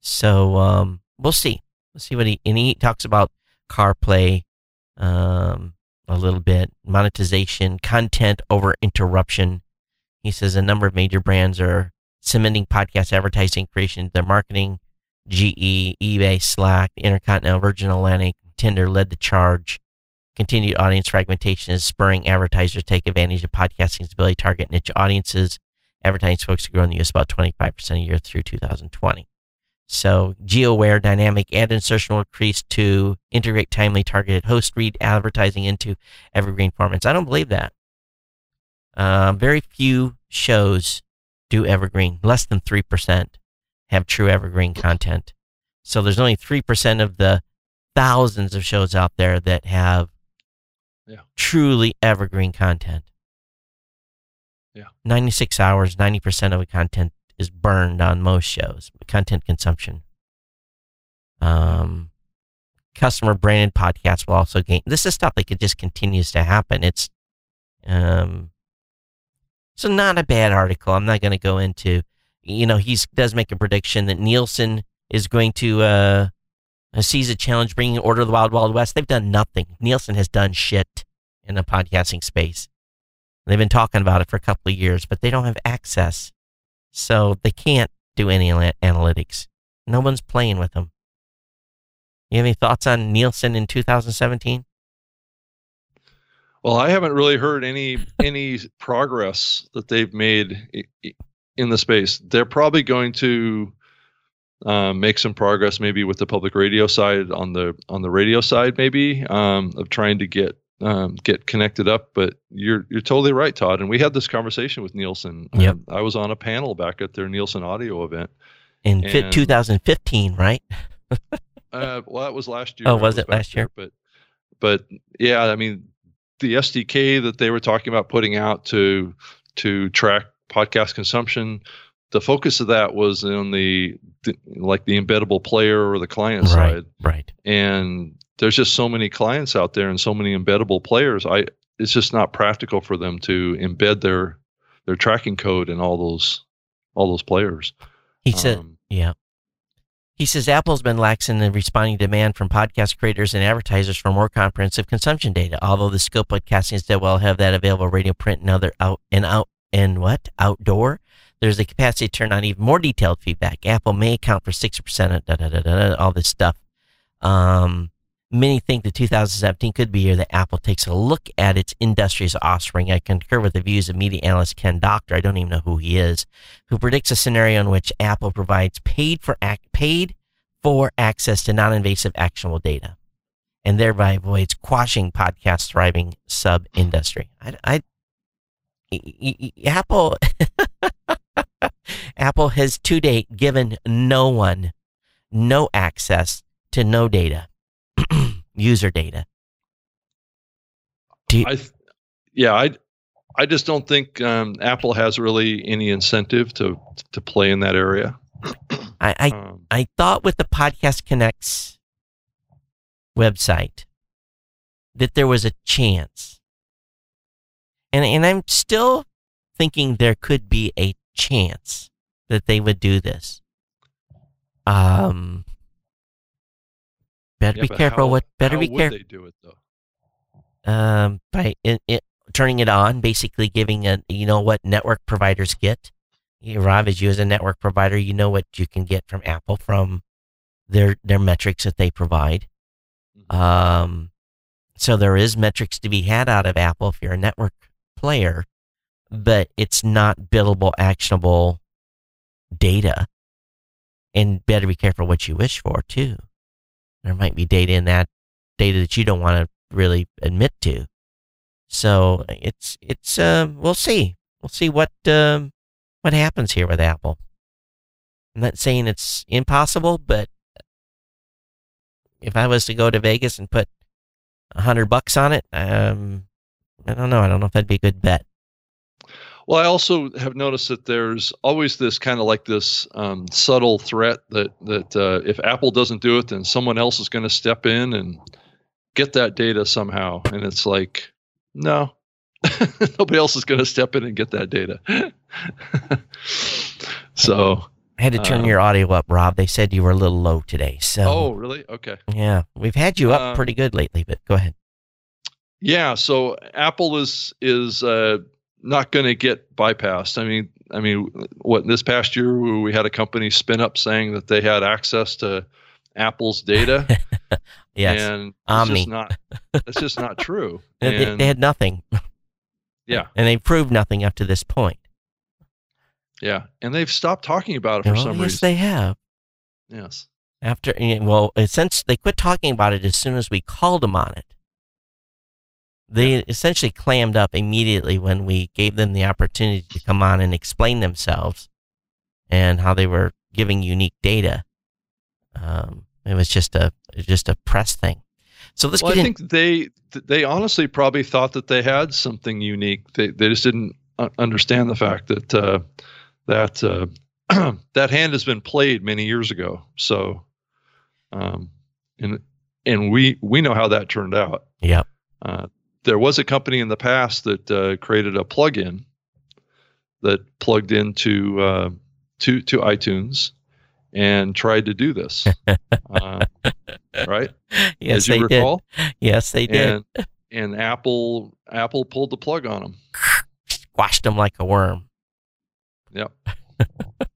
So um, we'll see. We'll see what he and he talks about CarPlay um, a little bit, monetization, content over interruption. He says a number of major brands are cementing podcast advertising creation their marketing. GE, eBay, Slack, Intercontinental, Virgin Atlantic, Tinder led the charge. Continued audience fragmentation is spurring advertisers to take advantage of podcasting's ability to target niche audiences. Advertising folks to grow in the US about 25% a year through 2020. So, geo-aware dynamic ad insertion will increase to integrate timely targeted host read advertising into evergreen formats. I don't believe that. Uh, very few shows do evergreen, less than 3% have true evergreen content. So, there's only 3% of the thousands of shows out there that have yeah. truly evergreen content. Yeah. 96 hours, 90% of the content is burned on most shows, content consumption. Um, customer branded podcasts will also gain. This is stuff that could just continues to happen. It's, um, so not a bad article. I'm not going to go into, you know, he does make a prediction that Nielsen is going to, uh, seize a challenge bringing order to the wild, wild west. They've done nothing. Nielsen has done shit in the podcasting space. They've been talking about it for a couple of years, but they don't have access. So they can't do any analytics. No one's playing with them. You have any thoughts on Nielsen in 2017? Well, I haven't really heard any any progress that they've made in the space. They're probably going to um, make some progress, maybe with the public radio side on the on the radio side, maybe um, of trying to get um, get connected up. But you're you're totally right, Todd. And we had this conversation with Nielsen. Yep. Um, I was on a panel back at their Nielsen audio event in and, 2015, right? uh, well, that was last year. Oh, was, was it last year? But but yeah, I mean, the SDK that they were talking about putting out to to track podcast consumption the focus of that was on the, the, like the embeddable player or the client right, side right and there's just so many clients out there and so many embeddable players i it's just not practical for them to embed their their tracking code in all those all those players he said um, yeah he says Apple's been lax in responding to demand from podcast creators and advertisers for more comprehensive consumption data. Although the scope of podcasting is well have that available radio, print, and other out and out and what outdoor there's the capacity to turn on even more detailed feedback. Apple may account for 60% of da, da, da, da, all this stuff. Um, many think that 2017 could be year that Apple takes a look at its industry's offspring. I concur with the views of media analyst Ken Doctor, I don't even know who he is, who predicts a scenario in which Apple provides paid for paid for access to non-invasive actionable data and thereby avoids quashing podcast thriving sub industry. I, I, Apple Apple has to date given no one no access to no data, user data. You- I, th- yeah, I, I just don't think um, Apple has really any incentive to to play in that area. I I, um, I thought with the Podcast Connects website that there was a chance, and and I'm still thinking there could be a chance that they would do this. Um, better yeah, be careful. How, what better be careful? They do it though. Um, by it, it, turning it on, basically giving a you know what network providers get. You, Rob, as you as a network provider, you know what you can get from Apple from their their metrics that they provide. Mm-hmm. Um, so there is metrics to be had out of Apple if you're a network player but it's not billable, actionable data. And better be careful what you wish for, too. There might be data in that data that you don't want to really admit to. So it's, it's, uh, we'll see. we'll see what um, what happens here with Apple. I'm not saying it's impossible, but if I was to go to Vegas and put a hundred bucks on it, um, I don't know. I don't know if that'd be a good bet. Well, I also have noticed that there's always this kind of like this um, subtle threat that that uh, if Apple doesn't do it, then someone else is going to step in and get that data somehow. And it's like, no, nobody else is going to step in and get that data. so I had to turn Um, your audio up, Rob. They said you were a little low today. So Oh, really? Okay. yeah, we've had you up Um, pretty good lately. But go ahead. Yeah. So Apple is is uh, not going to get bypassed. I mean, I mean, what this past year we had a company spin up saying that they had access to Apple's data, Yes, and it's Omni. just not. That's just not true. They- they, And, they had nothing, yeah, and they proved nothing up to this point. yeah, and they've stopped talking about it for Well, some yes, reason. they have. yes. After eh, well, uh, since they quit talking about it as soon as we called them on it, they essentially clammed up immediately when we gave them the opportunity to come on and explain themselves and how they were giving unique data. Um, it was just a just a press thing. So let's Well, I in. think they they honestly probably thought that they had something unique. They they just didn't understand the fact that uh, that uh, that hand has been played many years ago. So, um, and and we we know how that turned out. Yep. Uh, there was a company in the past that uh, created a plugin that plugged into uh, to to iTunes and tried to do this. uh, right? Yes, As you they recall. did. Yes, they did. and and Apple Apple pulled the plug on them. Squashed them like a worm. Yep.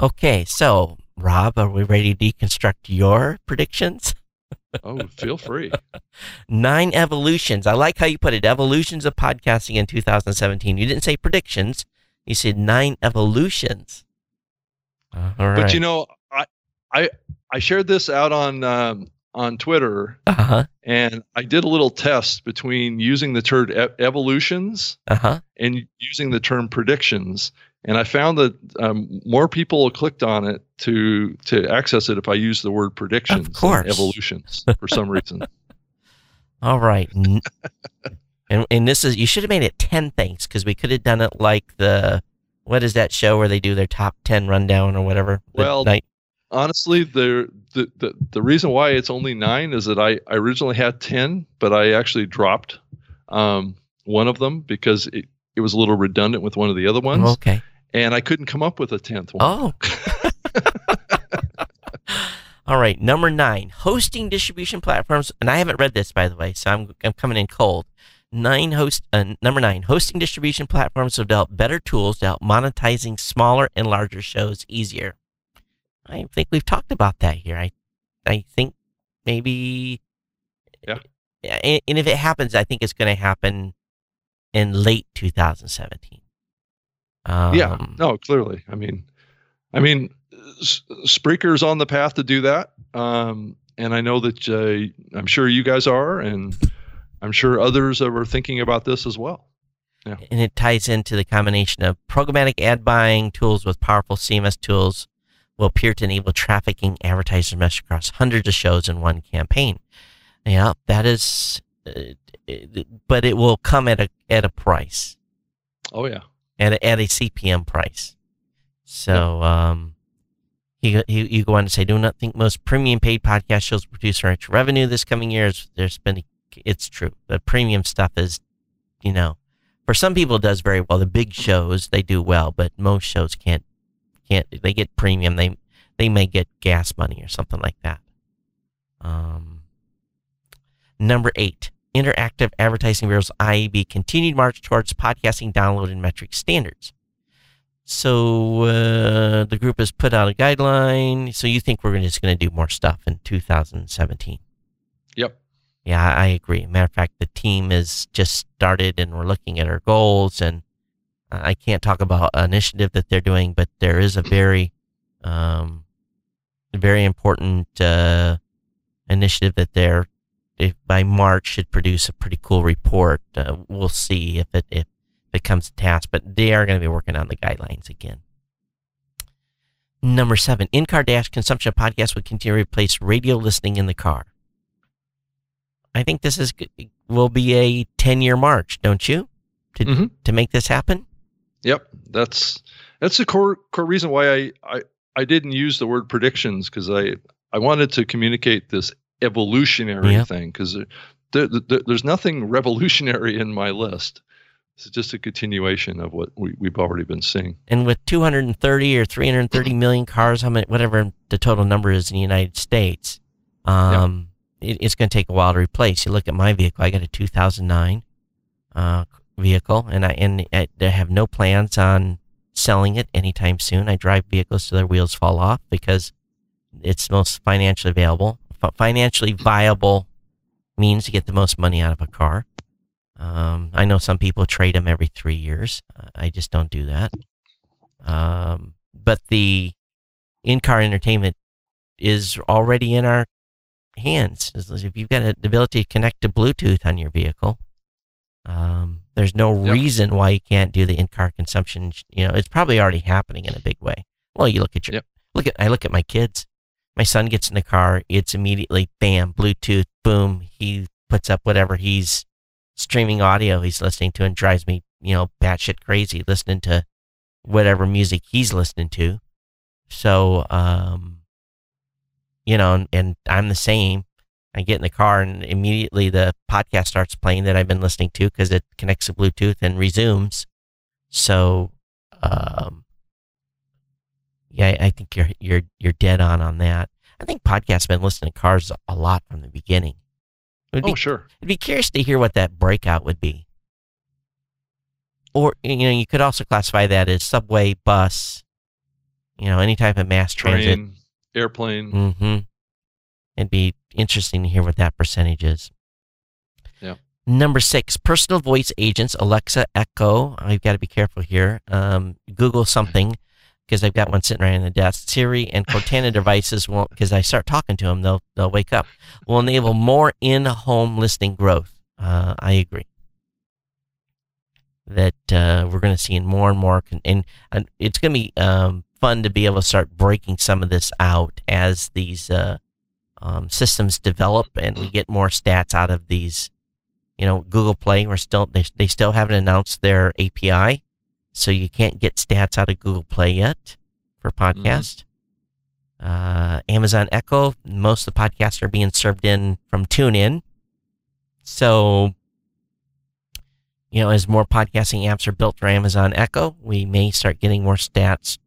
Okay, so Rob, are we ready to deconstruct your predictions? Oh, feel free. Nine evolutions. I like how you put it. Evolutions of podcasting in 2017. You didn't say predictions. You said nine evolutions. Uh, all right. But you know, I I I shared this out on um, on Twitter, uh huh. and I did a little test between using the term e- evolutions Uh huh. and using the term predictions. And I found that um, more people clicked on it to to access it if I use the word predictions than course. evolutions for some reason. All right. And and this is you should have made it ten things because we could have done it like the what is that show where they do their top ten rundown or whatever. Well, night- honestly the, the the the reason why it's only nine is that I, I originally had ten, but I actually dropped um, one of them because it, it was a little redundant with one of the other ones, okay. And I couldn't come up with a tenth one. Oh. All right, number nine, hosting distribution platforms, and I haven't read this by the way, so I'm I'm coming in cold. Nine host, uh, number nine, hosting distribution platforms have developed better tools to help monetizing smaller and larger shows easier. I think we've talked about that here. I, I think maybe, Yeah. And, and if it happens, I think it's going to happen in late 2017. Um, yeah, no, clearly. I mean, I mean, S- Spreaker's on the path to do that, um, and I know that uh, I'm sure you guys are, and I'm sure others are thinking about this as well. Yeah. and it ties into the combination of programmatic ad buying tools with powerful CMS tools will appear to enable trafficking advertisers mesh across hundreds of shows in one campaign. Yeah, that is, uh, but it will come at a at a price, Oh yeah. At a, at a CPM price. So, um, he, he, you go on to say, do not think most premium paid podcast shows produce rich revenue this coming year. There's been, it's true. The premium stuff is, you know, for some people it does very well. The big shows they do well, but most shows can't can't. They get premium. They they may get gas money or something like that. Um, number eight, Interactive Advertising Bureau's IAB continued march towards podcasting download and metric standards. So uh, the group has put out a guideline. So you think we're just going to do more stuff in 2017? Yep. Yeah, I agree. Matter of fact, the team is just started and we're looking at our goals. And uh, I can't talk about an initiative that they're doing, but there is a very, um, very important uh, initiative that they're if by March should produce a pretty cool report. Uh, we'll see if it if it comes to task, but they are going to be working on the guidelines again. Number seven, in-car dash consumption of podcasts will continue to replace radio listening in the car. I think this is will be a ten-year march, don't you, to Mhm. to make this happen? Yep, that's that's the core core reason why I I, I didn't use the word predictions because I I wanted to communicate this evolutionary Yeah. thing because there, there, there's nothing revolutionary in my list. It's just a continuation of what we, we've already been seeing. And with 230 or 330 million cars, how many, whatever the total number is in the United States, um, it, it's going to take a while to replace. You look at my vehicle; I got a 2009 uh, vehicle, and I and I, I have no plans on selling it anytime soon. I drive vehicles till their wheels fall off because it's most financially available, financially viable means to get the most money out of a car. Um, I know some people trade them every three years. I just don't do that. Um, but the in-car entertainment is already in our hands. If you've got the ability to connect to Bluetooth on your vehicle, um, there's no Yep. reason why you can't do the in-car consumption. You know, it's probably already happening in a big way. Well, you look at your Yep. look at I look at my kids. My son gets in the car, it's immediately bam, Bluetooth, boom. He puts up whatever he's streaming audio he's listening to and drives me, you know, batshit crazy listening to whatever music he's listening to. So, um, you know, and, and I'm the same. I get in the car and immediately the podcast starts playing that I've been listening to because it connects to Bluetooth and resumes. So, um, yeah, I think you're you're you're dead on on that. I think podcasts have been listening to cars a lot from the beginning. It would Oh, sure. I'd be curious to hear what that breakout would be. Or you know, you could also classify that as subway, bus, you know, any type of mass transit. Train, airplane. Mm-hmm. It'd be interesting to hear what that percentage is. Yeah. Number six, personal voice agents, Alexa, Echo. I've got to be careful here. Um, Google something because I've got one sitting right on the desk. Siri and Cortana devices won't, because I start talking to them, they'll they'll wake up. Will enable more in-home listening growth. Uh, I agree that uh, we're going to see in more and more, con- and, and it's going to be um, fun to be able to start breaking some of this out as these uh, um, systems develop and we get more stats out of these. You know, Google Play, we're still they, they still haven't announced their API, so you can't get stats out of Google Play yet for podcast. Uh, Amazon Echo, most of the podcasts are being served in from TuneIn. So, you know, as more podcasting apps are built for Amazon Echo, we may start getting more stats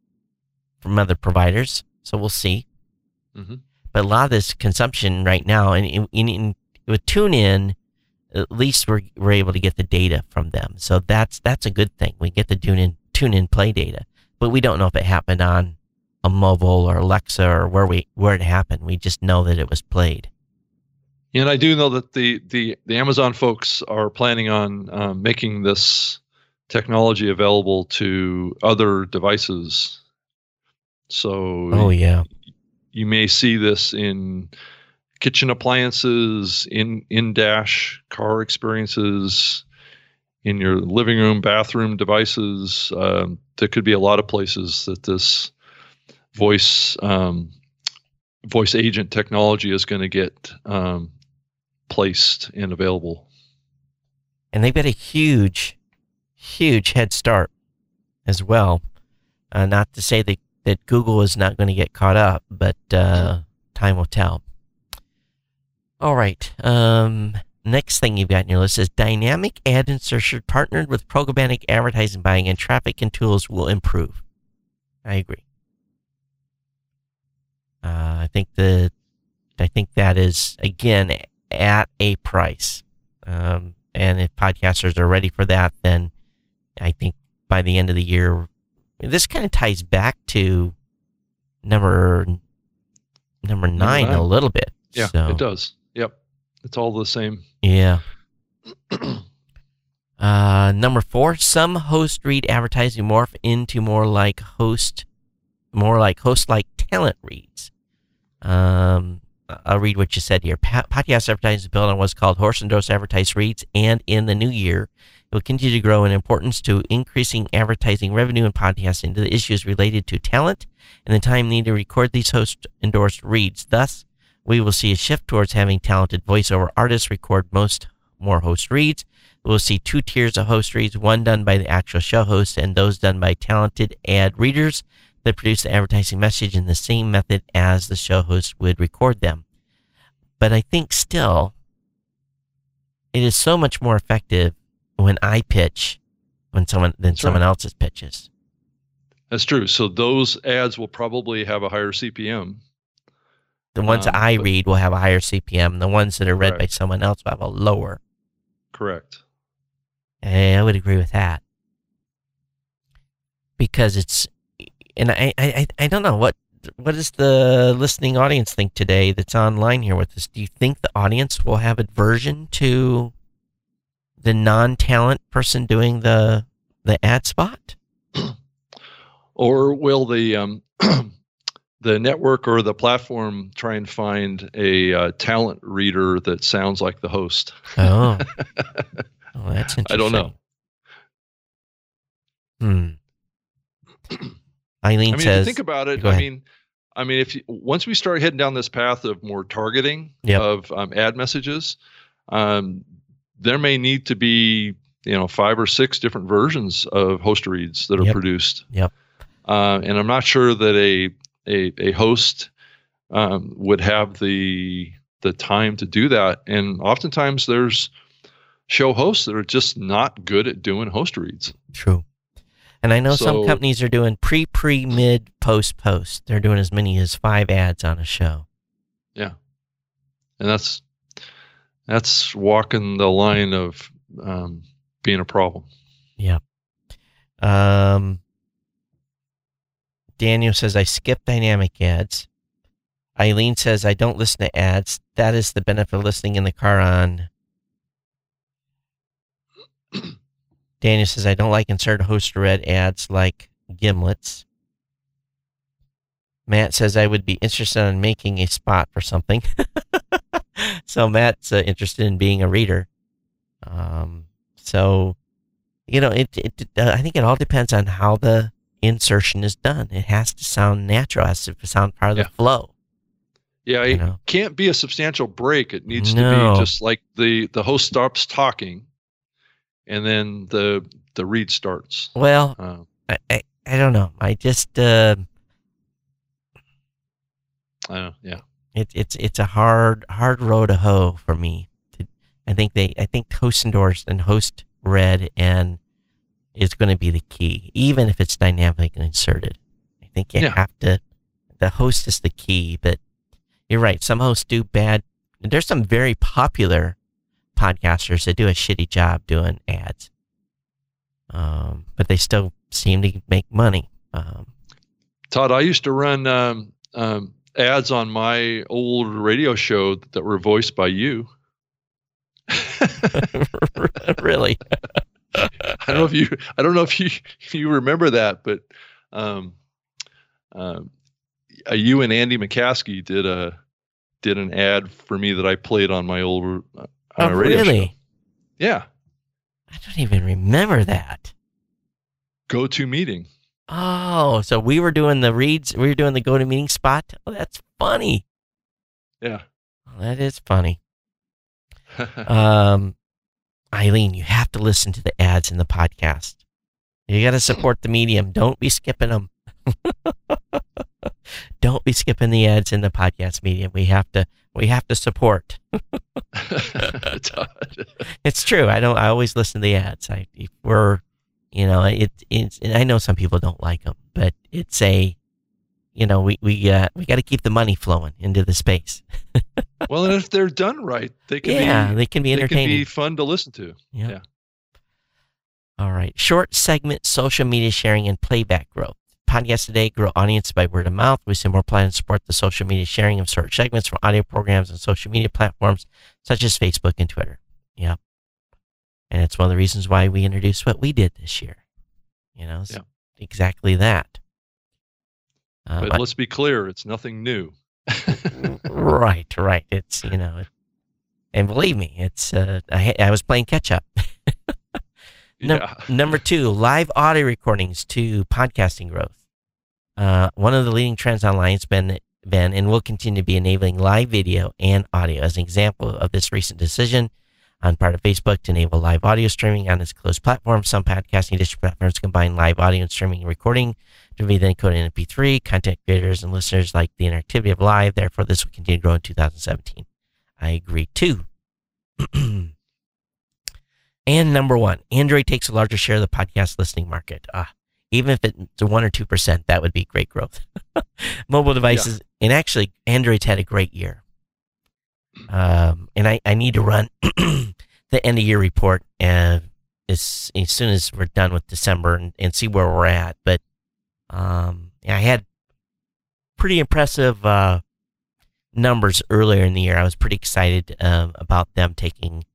from other providers. So we'll see. Mhm. But a lot of this consumption right now, and in, in, in, with TuneIn, at least we're, we're able to get the data from them. So that's that's a good thing. We get the tune in, Play data, but we don't know if it happened on a mobile or Alexa or where we where it happened. We just know that it was played. And I do know that the the the Amazon folks are planning on um, making this technology available to other devices. So Oh yeah, you may see this in kitchen appliances, in in dash car experiences, in your living room, bathroom devices. Um, there could be a lot of places that this voice um, voice agent technology is going to get um, placed and available. and they've got a huge, huge head start as well. Uh, not to say that that Google is not going to get caught up, but uh, time will tell. All right. Um, next thing you've got in your list is dynamic ad insertion partnered with programmatic advertising buying and traffic and tools will improve. I agree. Uh, I think the, I think that is again at a price. Um, and if podcasters are ready for that, then I think by the end of the year, this kind of ties back to number number nine, a nine. little bit. Yeah, So, it does. It's all the same. Yeah. Uh, number four, some host read advertising morph into more like host, more like host like talent reads. Um, I'll read what you said here. Podcast advertising is built on what's called host endorsed advertised reads, and in the new year, It will continue to grow in importance to increasing advertising revenue and podcasting to the issues related to talent and the time needed to record these host endorsed reads. Thus, we will see a shift towards having talented voiceover artists record most more host reads. We'll see two tiers of host reads, one done by the actual show host and those done by talented ad readers that produce the advertising message in the same method as the show host would record them. But I think still, it is so much more effective when I pitch when someone than That's someone right. else's pitches. That's true. So those ads will probably have a higher CPM. The ones Um, I but- read will have a higher CPM. The ones that are read by someone else will have a lower. Correct. Eh, I would agree with that because it's, and I, I, I- I don't know what what does the listening audience think today that's online here with us. Do you think the audience will have aversion to the non-talent person doing the the ad spot? Or will the um, the network or the platform try and find a uh, talent reader that sounds like the host? Oh, oh that's interesting. I don't know. Hmm. Eileen I mean, if says, you think about it, I mean, I mean, if you, once we start heading down this path of more targeting Yep. of um, ad messages, um, there may need to be you know five or six different versions of host reads that are Yep. produced. Yep. Uh, and I'm not sure that a a, a host um, would have the the time to do that. And oftentimes there's show hosts that are just not good at doing host reads. True. And I know some companies are doing pre, pre, mid, post, post. They're doing as many as five ads on a show. Yeah, and that's that's walking the line of um, being a problem. Yeah. Um, Daniel says, I skip dynamic ads. Eileen says, I don't listen to ads. That is the benefit of listening in the car on. Daniel says, I don't like insert host read ads like Gimlet's. Matt says, I would be interested in making a spot for something. so Matt's uh, interested in being a reader. Um, so, you know, it, it, uh, I think it all depends on how the insertion is done. It has to sound natural, it has to sound part of Yeah. the flow. Yeah, You it know? can't be a substantial break. It needs to be just like the the host stops talking, and then the the read starts. Well, Uh, I, I, I don't know. I just, uh, uh, yeah, it, it's it's a hard hard road to hoe for me. I think they I think host endorsed and host read and is going to be the key, even if it's dynamically inserted. I think you Yeah. have to. The host is the key, but you're right. Some hosts do bad. There's some very popular podcasters that do a shitty job doing ads, um, but they still seem to make money. Um, Todd, I used to run um, um, ads on my old radio show that were voiced by you. really? I don't know if you I don't know if you if you remember that, but um, um, uh, you and Andy McCaskey did a did an ad for me that I played on my old uh, Oh, radio really? show. Yeah, I don't even remember that. GoToMeeting. Oh, so we were doing the reads. We were doing the GoToMeeting spot. Oh, that's funny. Yeah. Oh, that is funny. Um, Eileen, you have to listen to the ads in the podcast. You got to support the medium. Don't be skipping them. Don't be skipping the ads in the podcast medium. We have to. We have to support. It's true. I don't. I always listen to the ads. I we're, you know, it. It's. And I know some people don't like them, but it's a, you know, we we uh, we got to keep the money flowing into the space. well, and if they're done right, they can yeah, be they can be they can entertaining. be fun to listen to. Yep. yeah. All right. Short segment social media sharing and playback growth. Podcast today grow audience by word of mouth. We see more plan to support the social media sharing of short segments from audio programs and social media platforms such as Facebook and Twitter. Yep. And it's one of the reasons why we introduced what we did this year. You know, Yeah. exactly that. Uh, But but- let's be clear, it's nothing new. right, right. It's you know, and believe me, it's uh, I I was playing catch up. Num- Yeah. Number two, live audio recordings to podcasting growth. Uh, one of the leading trends online has been, been and will continue to be enabling live video and audio. As an example of this recent decision on part of Facebook to enable live audio streaming on its closed platform, some podcasting distribution platforms combine live audio and streaming and recording to be then encoded in MP3. Content creators and listeners like the interactivity of live. Therefore, this will continue to grow in 2017. I agree too. And number one, Android takes a larger share of the podcast listening market. Ah, even if it's one or two percent, that would be great growth. Mobile devices, and actually, Android's had a great year. Um, and I, I need to run the end of year report uh, as as soon as we're done with December and, and see where we're at. But um, I had pretty impressive uh, numbers earlier in the year. I was pretty excited um, about them taking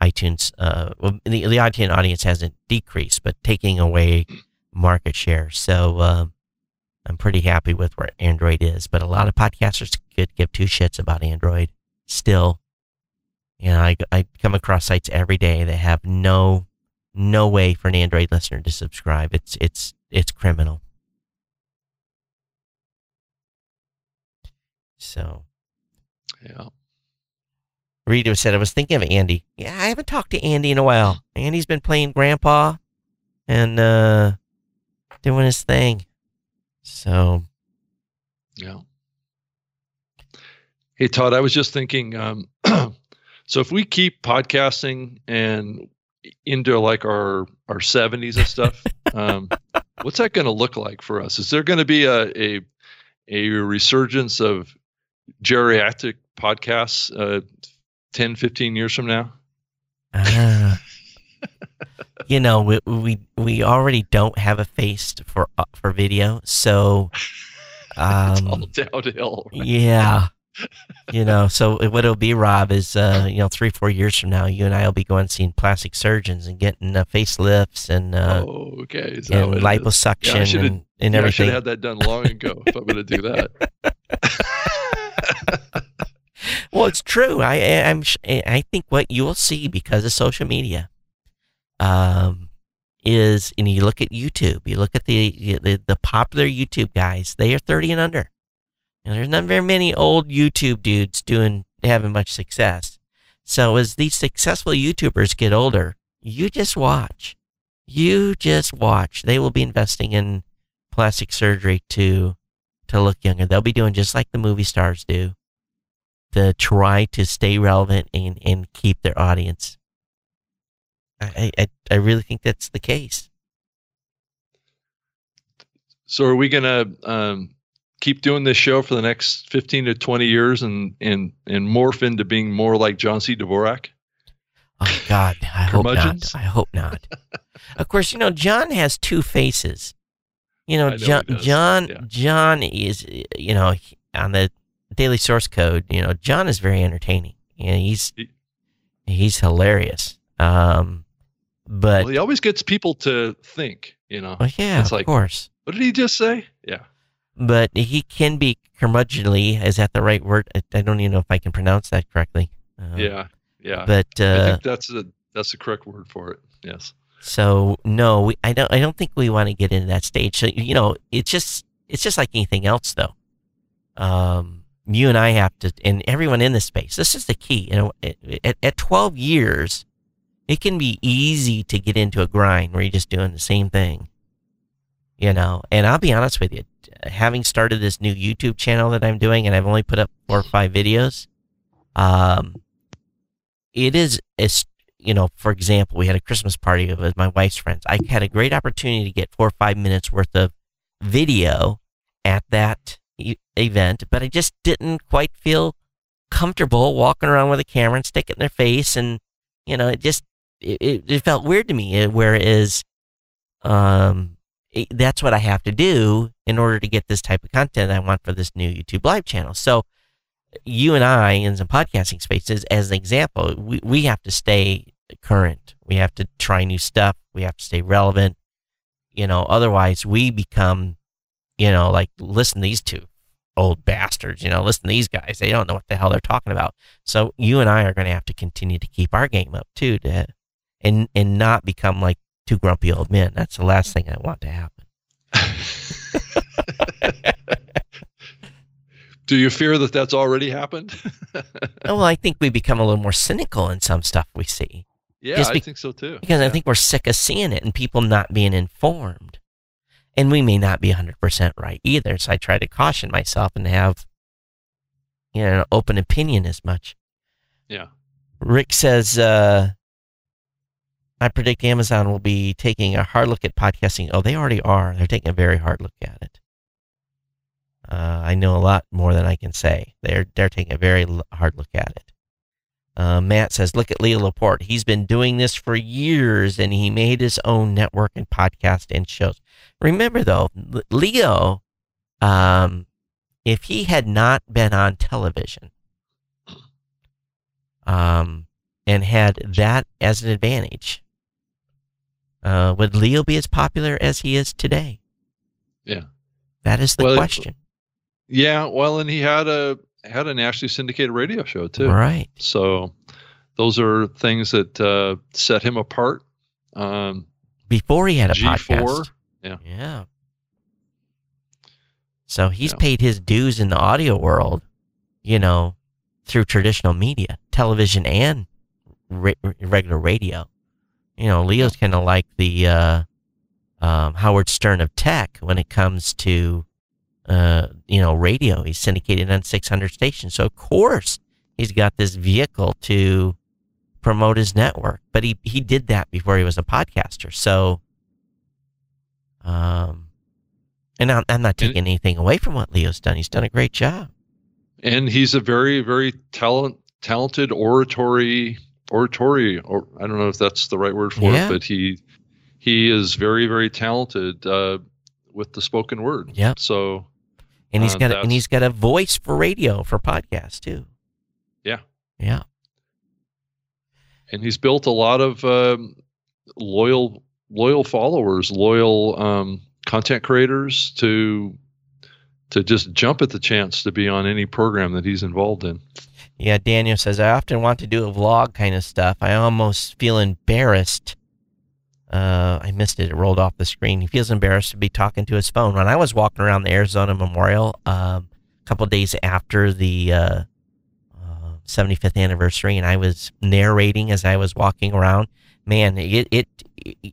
iTunes. Uh, well, the the iTunes audience hasn't decreased, but taking away market share. So um, I'm pretty happy with where Android is. But a lot of podcasters could give two shits about Android still. You know, I, I come across sites every day that have no no way for an Android listener to subscribe. It's it's it's criminal. So Yeah. Rita said, I was thinking of Andy. Yeah, I haven't talked to Andy in a while. Andy's been playing grandpa and uh, doing his thing. So, Yeah. Hey Todd, I was just thinking. Um, so if we keep podcasting and into like our our seventies and stuff, um, what's that going to look like for us? Is there going to be a, a a resurgence of geriatric podcasts uh, 10, 15 years from now? uh, you know, we, we we already don't have a face for uh, for video, so it's all um, downhill. right? yeah. You know, so what it'll be, Rob, is uh, you know, three, four years from now, you and I will be going seeing plastic surgeons and getting uh, facelifts and uh, oh, okay. And what it is? liposuction Yeah, and, and Yeah, I should have had that done long ago if I'm going to do that. Well, it's true. I, I'm I think what you will see because of social media, um, is and you look at YouTube. You look at the the, the popular YouTube guys. They are thirty and under. And there's not very many old YouTube dudes doing having much success. So as these successful YouTubers get older, you just watch. You just watch. They will be investing in plastic surgery to to look younger. They'll be doing just like the movie stars do to try to stay relevant and, and keep their audience. I, I, I really think that's the case. So are we to um, keep doing this show for the next 15 to 20 years and and and morph into being more like John C. Dvorak? Oh God, I hope not. I hope not. of course, you know John has two faces. You know, know John. John. Yeah. John is, you know, on the daily source code. You know, John is very entertaining. You know, he's He- he's hilarious. Um, but Well, he always gets people to think. You know, well, yeah, it's of like- course. what did he just say? Yeah. But he can be curmudgeonly. Is that the right word? I, I don't even know if I can pronounce that correctly. Uh, Yeah. Yeah. But I uh, think that's the that's the correct word for it. Yes. so no, we, I don't. I don't think we want to get into that stage. So you know, it's just it's just like anything else, though. Um, you and I have to, and everyone in this space. This is the key. You know, at, at 12 years, it can be easy to get into a grind where you're just doing the same thing. You know, and I'll be honest with you, having started this new YouTube channel that I'm doing, and I've only put up four or five videos, um, it is, you know, for example, we had a Christmas party with my wife's friends. I had a great opportunity to get four or five minutes worth of video at that e- event, but I just didn't quite feel comfortable walking around with a camera and sticking it in their face. And, you know, it just, it, it, felt weird to me. uh, Whereas, um, it, that's what I have to do in order to get this type of content I want for this new YouTube live channel. So, you and I in some podcasting spaces, as an example, we, we have to stay current. We have to try new stuff. We have to stay relevant. You know, otherwise we become, you know, like listen to these two old bastards. You know, listen to these guys. They don't know what the hell they're talking about. So you and I are going to have to continue to keep our game up too, to and and not become like two grumpy old men. That's the last thing I want to happen. Do you fear that that's already happened? well, I think we become a little more cynical in some stuff we see. Yeah, be- I think so too. Because yeah. I think we're sick of seeing it and people not being informed. And we may not be 100% right either. So I try to caution myself and have, you know, an open opinion as much. Yeah. Rick says, uh, I predict Amazon will be taking a hard look at podcasting. Oh, they already are. They're taking a very hard look at it. Uh, I know a lot more than I can say. They're they're taking a very hard look at it. Uh, Matt says, "Look at Leo Laporte. He's been doing this for years, and he made his own network and podcast and shows. Remember, though, Leo, um, if he had not been on television, um, and had that as an advantage, uh, would Leo be as popular as he is today? Yeah. That is the Well, question. Yeah, well, and he had a had a nationally syndicated radio show too. Right. So those are things that uh, set him apart. Um, Before he had a G4, podcast. yeah. Yeah. So he's Yeah. paid his dues in the audio world, you know, through traditional media, television and re- regular radio. You know, Leo's kind of like the uh, um, Howard Stern of tech when it comes to, uh, you know, radio. He's syndicated on 600 stations. So, of course, he's got this vehicle to promote his network. But he, he did that before he was a podcaster. So, um, and I'm, I'm not And- taking anything away from what Leo's done. He's done a great job. and he's a very very talent talented oratory oratory or I don't know if that's the right word for Yeah. it, but he he is very very talented uh, with the spoken word. Yeah. So And he's Uh, got a, and he's got a voice for radio for podcasts too. Yeah. Yeah. and he's built a lot of um, loyal loyal followers, loyal um, content creators to to just jump at the chance to be on any program that he's involved in. Yeah, Daniel says I often want to do a vlog kind of stuff. I almost feel embarrassed. Uh, I missed it. It rolled off the screen. He feels embarrassed to be talking to his phone. When I was walking around the Arizona Memorial um, a couple days after the uh, uh, 75th anniversary, and I was narrating as I was walking around. Man, it, it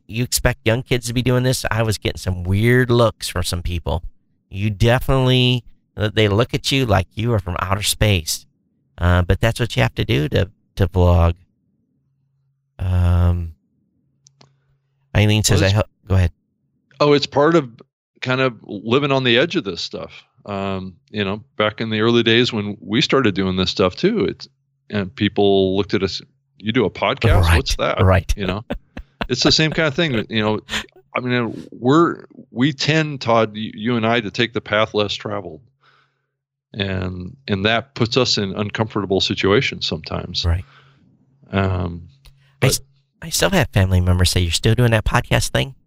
you expect young kids to be doing this? I was getting some weird looks from some people. You definitely they look at you like you are from outer space. Uh, but that's what you have to do to to vlog. Um, Eileen says, Well, "I hope." Go ahead. Oh, it's part of kind of living on the edge of this stuff. Um, you know, back in the early days when we started doing this stuff too, it's and people looked at us. You do a podcast? Right, What's that? right. You know, it's the same kind of thing. You know, I mean, we're we tend, Todd, you, you and I, to take the path less traveled, and and that puts us in uncomfortable situations sometimes. Right. Um, I, but- still have family members say, "You're still doing that podcast thing."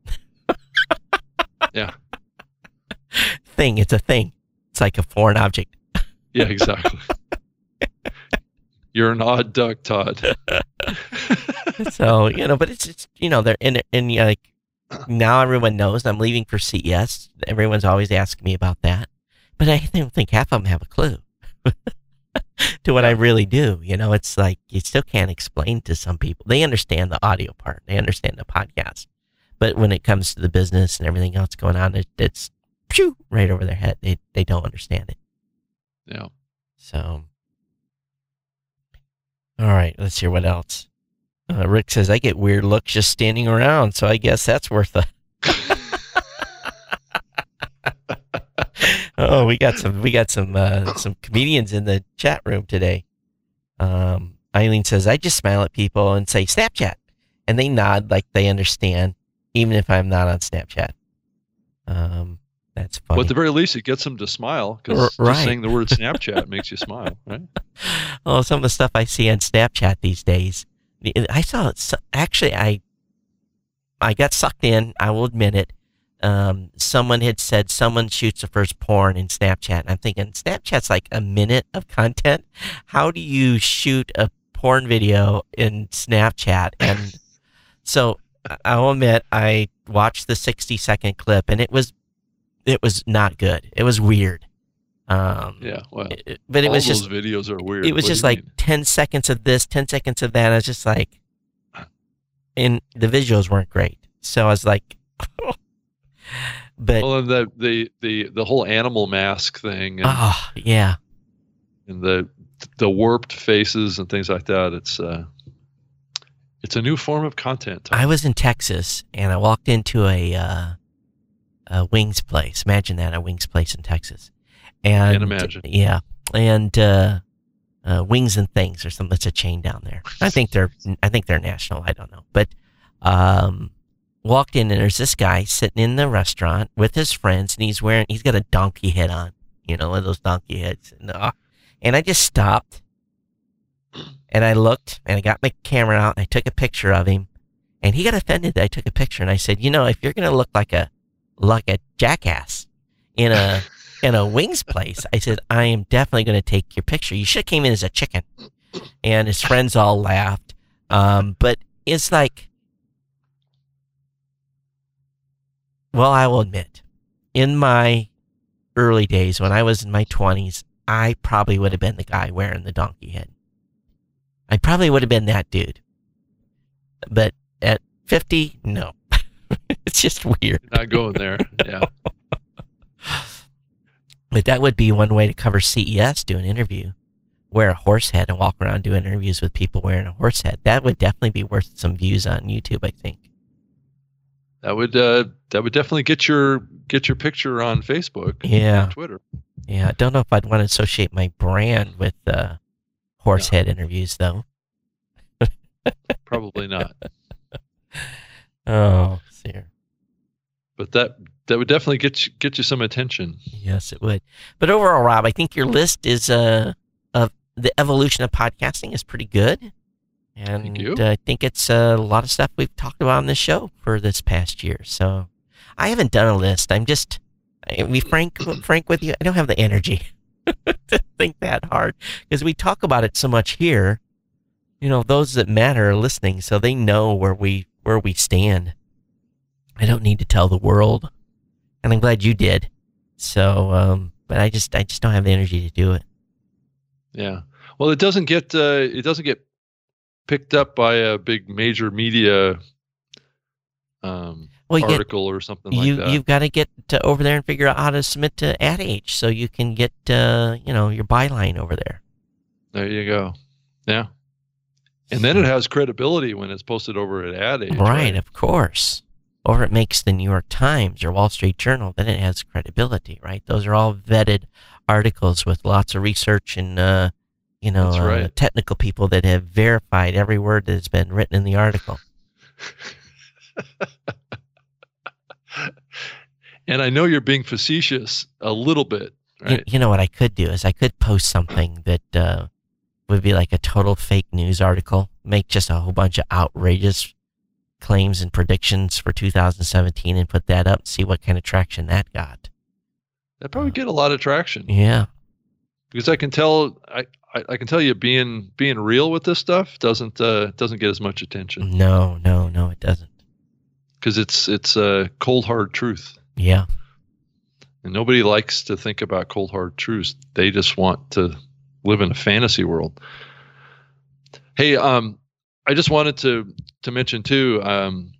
Yeah. thing. It's a thing. It's like a foreign object. yeah, exactly. You're an odd duck, Todd. so you know, but it's it's you know they're in and you like now everyone knows I'm leaving for CES. Everyone's always asking me about that, but I don't think half of them have a clue to what I really do. You know, it's like you still can't explain to some people. They understand the audio part, they understand the podcast, but when it comes to the business and everything else going on, it, it's phew, right over their head. They they don't understand it. Yeah. So, all right, let's hear what else. Uh, Rick says I get weird looks just standing around, so I guess that's worth a. oh, we got some we got some uh, some comedians in the chat room today. Um, Eileen says I just smile at people and say Snapchat, and they nod like they understand, even if I'm not on Snapchat. Um, that's funny. Well, at the very least, it gets them to smile because right. just saying the word Snapchat makes you smile, right? oh, some of the stuff I see on Snapchat these days. I saw s- actually I I got sucked in. I will admit it. Um, someone had said someone shoots the first porn in Snapchat, and I'm thinking Snapchat's like a minute of content. How do you shoot a porn video in Snapchat? And so I'll admit I watched the 60 second clip and it was it was not good. It was weird. Um, yeah, well, it- but it was those just videos are weird. it was What just like mean? 10 seconds of this, 10 seconds of that. I was just like, and the visuals weren't great. So I was like, but well, and the the the the whole animal mask thing oh yeah, and the the warped faces and things like that. It's uh, it's a new form of content. I was in Texas and I walked into a uh, a wings place. Imagine that a wings place in Texas. And Can't imagine. Yeah, and uh, uh, wings and things or something. That's a chain down there. I think they're I think they're national. I don't know, but um, walked in and there's this guy sitting in the restaurant with his friends and he's wearing he's got a donkey head on. You know, one of those donkey heads. And, uh, and I just stopped and I looked and I got my camera out and I took a picture of him and he got offended that I took a picture and I said, you know, if you're gonna look like a like a jackass in a in a wings place, I said, I am definitely gonna take your picture. You should have came in as a chicken. And his friends all laughed. Um, but it's like well, I will admit, in my early days when I was in my twenties, I probably would have been the guy wearing the donkey head. I probably would have been that dude. But at 50, no. it's just weird. Not going there. Yeah. But that would be one way to cover CES, do an interview, wear a horse head and walk around doing interviews with people wearing a horse head. That would definitely be worth some views on YouTube, I think. That would uh, that would definitely get your get your picture on Facebook, Yeah. and Twitter. Yeah. I don't know if I'd want to associate my brand with uh, horse head interviews, though. Probably not. Oh, dear. But that that would definitely get you, get you some attention. Yes, it would. But overall, Rob, I think your list is uh of the evolution of podcasting is pretty good, and uh, I think it's a lot of stuff we've talked about on this show for this past year. So I haven't done a list. I'm just I- we frank frank with you. I don't have the energy to think that hard because we talk about it so much here. You know, those that matter are listening, so they know where we where we stand. I don't need to tell the world, and I'm glad you did. So, um, but I just I just don't have the energy to do it. Yeah. Well, it doesn't get uh, it doesn't get picked up by a big major media um, Well, you get, article or something you like that. you've got to get to over there and figure out how to submit to Ad Age so you can get uh, you know your byline over there. There you go. Yeah. And then it has credibility when it's posted over at Ad Age. right, of course. Or it makes the New York Times or Wall Street Journal, then it has credibility, right? Those are all vetted articles with lots of research and uh, you know That's uh, technical people that have verified every word that has been written in the article. And I know you're being facetious a little bit, You- right? You, know what I could do is I could post something that uh, would be like a total fake news article, make just a whole bunch of outrageous claims and predictions for 2017 and put that up, see what kind of traction that got. That probably get a lot of traction Yeah. because I can tell I, I, I can tell you being being real with this stuff doesn't uh, doesn't get as much attention No, no, no, it doesn't. because it's it's a cold hard truth. Yeah. And nobody likes to think about cold hard truths. They just want to live in a fantasy world. Hey, um, I just wanted to to mention too, um,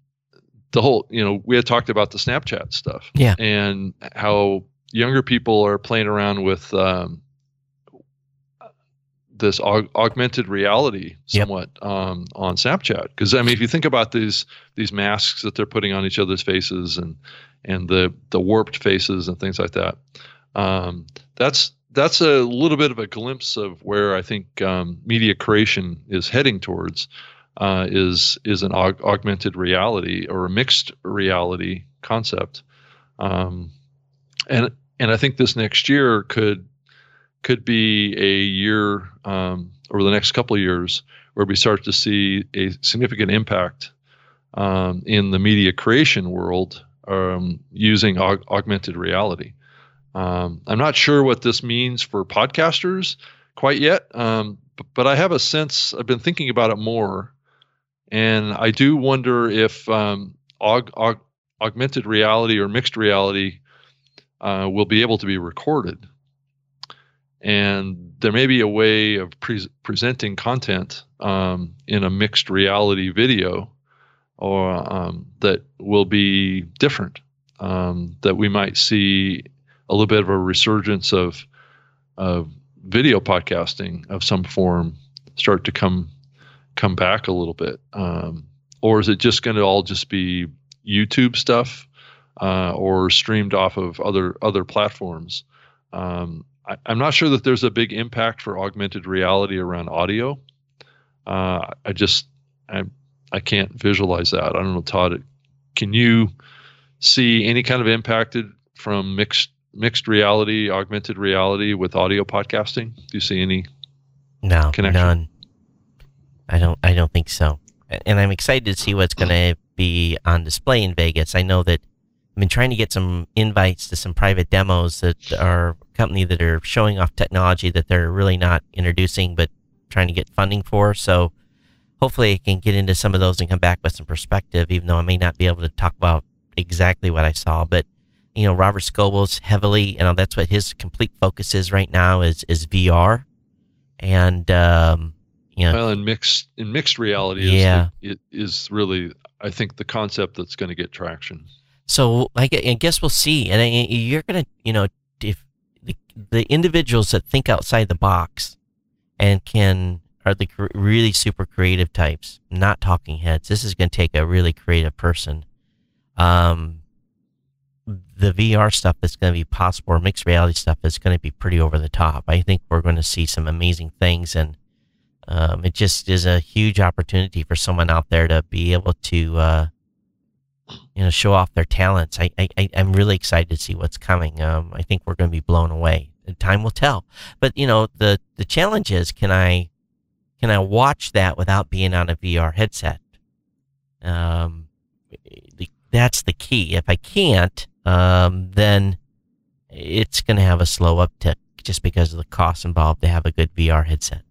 the whole you know we had talked about the Snapchat stuff, Yeah. and how younger people are playing around with um, this aug- augmented reality Yep. somewhat um, on Snapchat. Because I mean, if you think about these these masks that they're putting on each other's faces and and the the warped faces and things like that, um, that's that's a little bit of a glimpse of where I think um, media creation is heading towards. Uh, is is an aug- augmented reality or a mixed reality concept, um, and and I think this next year could could be a year um, over the next couple of years where we start to see a significant impact um, in the media creation world um, using aug- augmented reality. Um, I'm not sure what this means for podcasters quite yet, um, b- but I have a sense. I've been thinking about it more, and I do wonder if um, aug- aug- augmented reality or mixed reality uh, will be able to be recorded. And there may be a way of pre- presenting content um, in a mixed reality video or um, that will be different. Um, that we might see a little bit of a resurgence of, of video podcasting of some form start to come come back a little bit, um, or is it just going to all just be YouTube stuff uh, or streamed off of other other platforms? Um, I, am not sure that there's a big impact for augmented reality around audio. Uh, I just I I can't visualize that. I don't know, Todd. Can you see any kind of impacted from mixed mixed reality, augmented reality with audio podcasting? Do you see any? No, connection? none. I don't. I don't think so. And I'm excited to see what's going to be on display in Vegas. I know that I've been trying to get some invites to some private demos that are company that are showing off technology that they're really not introducing, but trying to get funding for. So hopefully, I can get into some of those and come back with some perspective, even though I may not be able to talk about exactly what I saw. But you know, Robert Scoble's heavily, you know, that's what his complete focus is right now is is VR, and um, you know, well, in mixed in mixed reality, yeah, is, it is really I think the concept that's going to get traction. So I guess we'll see, and you're gonna, you know, if the, the individuals that think outside the box and can are the really super creative types, not talking heads. This is to take a really creative person. Um, the VR stuff that's going to be possible, or mixed reality stuff, is going to be pretty over the top. I think we're going to see some amazing things, and um, it just is a huge opportunity for someone out there to be able to, uh, you know, show off their talents. I, I, I'm really excited to see what's coming. Um, I think we're going to be blown away. Time will tell. But you know, the the challenge is, can I, can I watch that without being on a VR headset? Um, that's the key. If I can't, um, then it's going to have a slow uptick just because of the cost involved to have a good VR headset.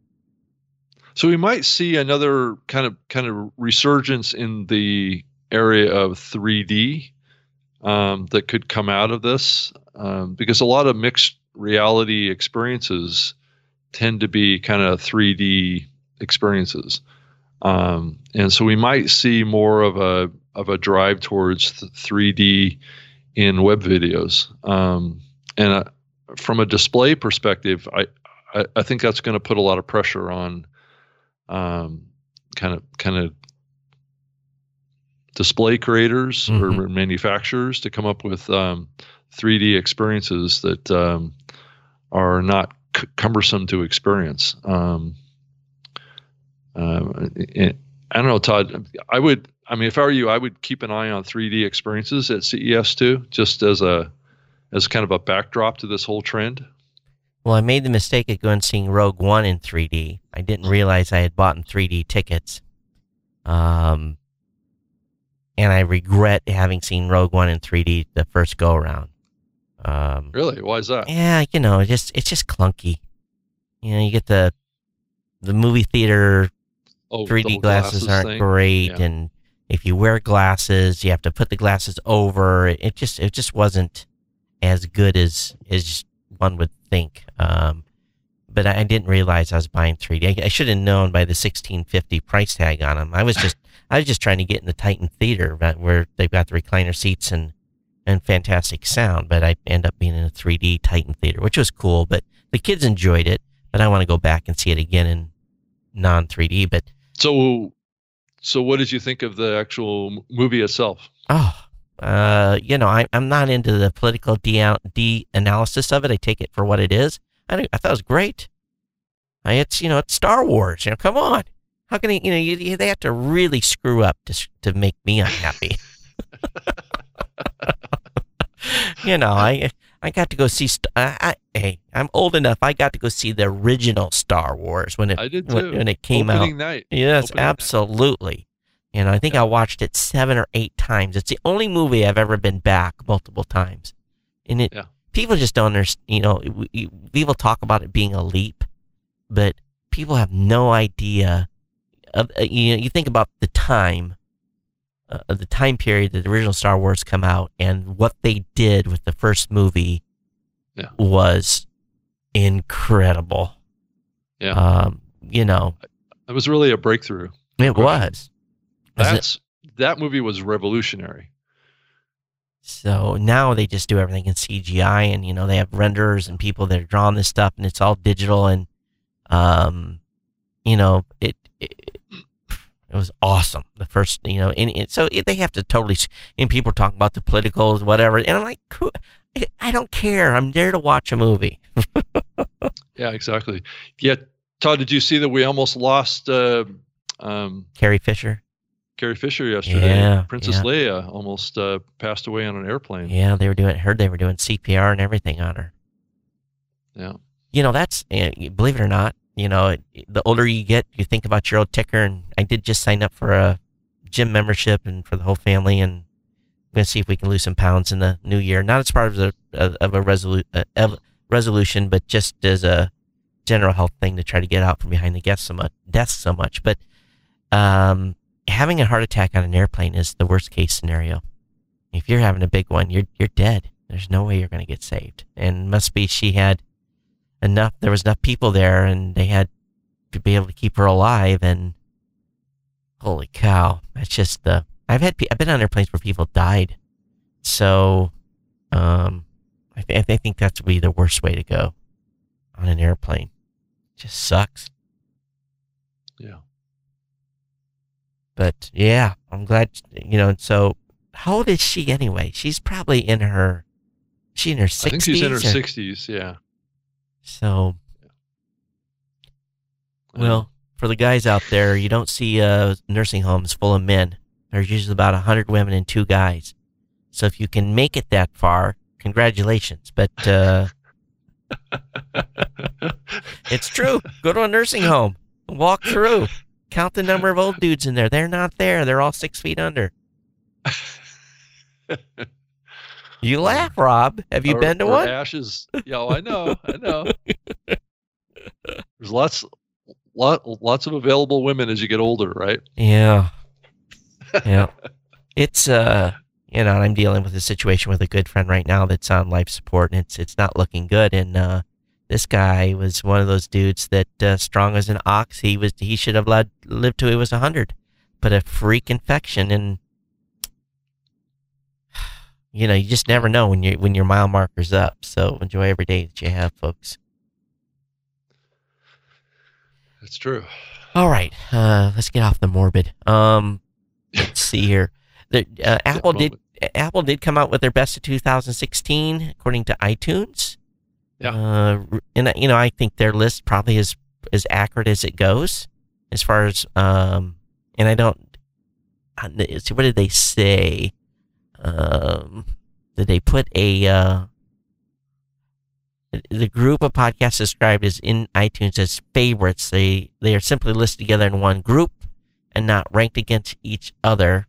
So we might see another kind of kind of resurgence in the area of 3D um, that could come out of this, um, because a lot of mixed reality experiences tend to be kind of 3D experiences, um, and so we might see more of a of a drive towards 3D in web videos. Um, and uh, from a display perspective, I, I, I think that's going to put a lot of pressure on um, kind of kind of display creators mm-hmm. or manufacturers to come up with um, 3D experiences that um, are not c- cumbersome to experience. Um, uh, I don't know, Todd. I would. I mean, if I were you, I would keep an eye on 3D experiences at CES too, just as a as kind of a backdrop to this whole trend. Well, I made the mistake of going and seeing Rogue One in 3D. I didn't realize I had bought in 3D tickets. Um, and I regret having seen Rogue One in 3D the first go around. Um, really? Why is that? Yeah, you know, it's just it's just clunky. You know, you get the the movie theater oh, 3D glasses, glasses, aren't thing? great, yeah. and if you wear glasses, you have to put the glasses over. It just it just wasn't as good as as one would think. Um, but I, I, didn't realize I was buying 3D. I, I should have known by the 1650 price tag on them. I was just I was just trying to get in the Titan Theater where they've got the recliner seats and and fantastic sound. But I end up being in a 3D Titan Theater, which was cool. But the kids enjoyed it. But I want to go back and see it again in non 3D. But so so what did you think of the actual movie itself? Oh, uh, you know, I, I'm not into the political de, de analysis of it. I take it for what it is. I, I thought it was great. I, it's you know, it's Star Wars. You know, come on. How can they, you know, you, you, they have to really screw up to to make me unhappy. you know, I I got to go see. I, I, hey, I'm old enough. I got to go see the original Star Wars when it when, when, it came Opening out. Night. Yes, Opening absolutely. Night. And I think yeah. I watched it seven or eight times. It's the only movie I've ever been back multiple times. And it, yeah. people just don't understand, you know, we, people talk about it being a leap, but people have no idea uh, you know, you think about the time, uh, the time period that the original Star Wars come out, and what they did with the first movie Yeah. was incredible. Yeah. Um, you know, It was really a breakthrough. it was. Was it- That's that movie was revolutionary. So now they just do everything in CGI, and you know they have renderers and people that are drawing this stuff, and it's all digital, and um, you know it it, it was awesome. The first, you know, and, and so it, they have to totally. And people talk about the politicals, whatever, and I'm like, I- don't care. I'm there to watch a movie. Yeah, exactly. Yeah, Todd, did you see that we almost lost uh, um, Carrie Fisher. Carrie Fisher yesterday? Yeah, Princess yeah. Leia almost uh, passed away on an airplane. Yeah, they were doing. Heard they were doing CPR and everything on her. Yeah. you know that's uh, believe it or not you know the older you get you think about your old ticker and i did just sign up for a gym membership and for the whole family and i'm going to see if we can lose some pounds in the new year. Not as part of a of a resolu- uh, resolution but just as a general health thing to try to get out from behind the desk so much desk so much. But um having a heart attack on an airplane is the worst case scenario. If you're having a big one you're you're dead. There's no way you're going to get saved. And must be she had enough there was enough people there and they had to be able to keep her alive and holy cow that's just the i've had i've been on airplanes where people died so um i, th- I think that's be the worst way to go on an airplane just sucks Yeah. but yeah i'm glad you know so how old is she anyway she's probably in her she in her 60s I think she's in her or- 60s. Yeah. So Well, for the guys out there, you don't see uh, nursing homes full of men. There's usually about 100 women and two guys. So if you can make it that far, congratulations. But uh, it's true. Go to a nursing home, walk through, count the number of old dudes in there. They're not there. They're all six feet under. You laugh, Rob. Have you Or- been to one? Ashes. Yeah, oh, I know. I know. There's lots, lot, lots of available women as you get older, right? Yeah. Yeah. it's uh you know, I'm dealing with a situation with a good friend right now that's on life support and it's it's not looking good and uh this guy was one of those dudes that uh, strong as an ox. He was he should have led, lived till he was 100. But a freak infection and you know, you just never know when you when your mile marker's up. So enjoy every day that you have, folks. That's true. All right, uh, let's get off the morbid. Um, let's see here. The, uh, Apple did Apple did come out with their best of 2016 according to iTunes. Yeah. Uh, and uh, you know, I think their list probably is as accurate as it goes, as far as um. And I don't. uh, See, what did they say? Um, did they put a uh? The group of podcasts described as in iTunes as favorites. They they are simply listed together in one group and not ranked against each other.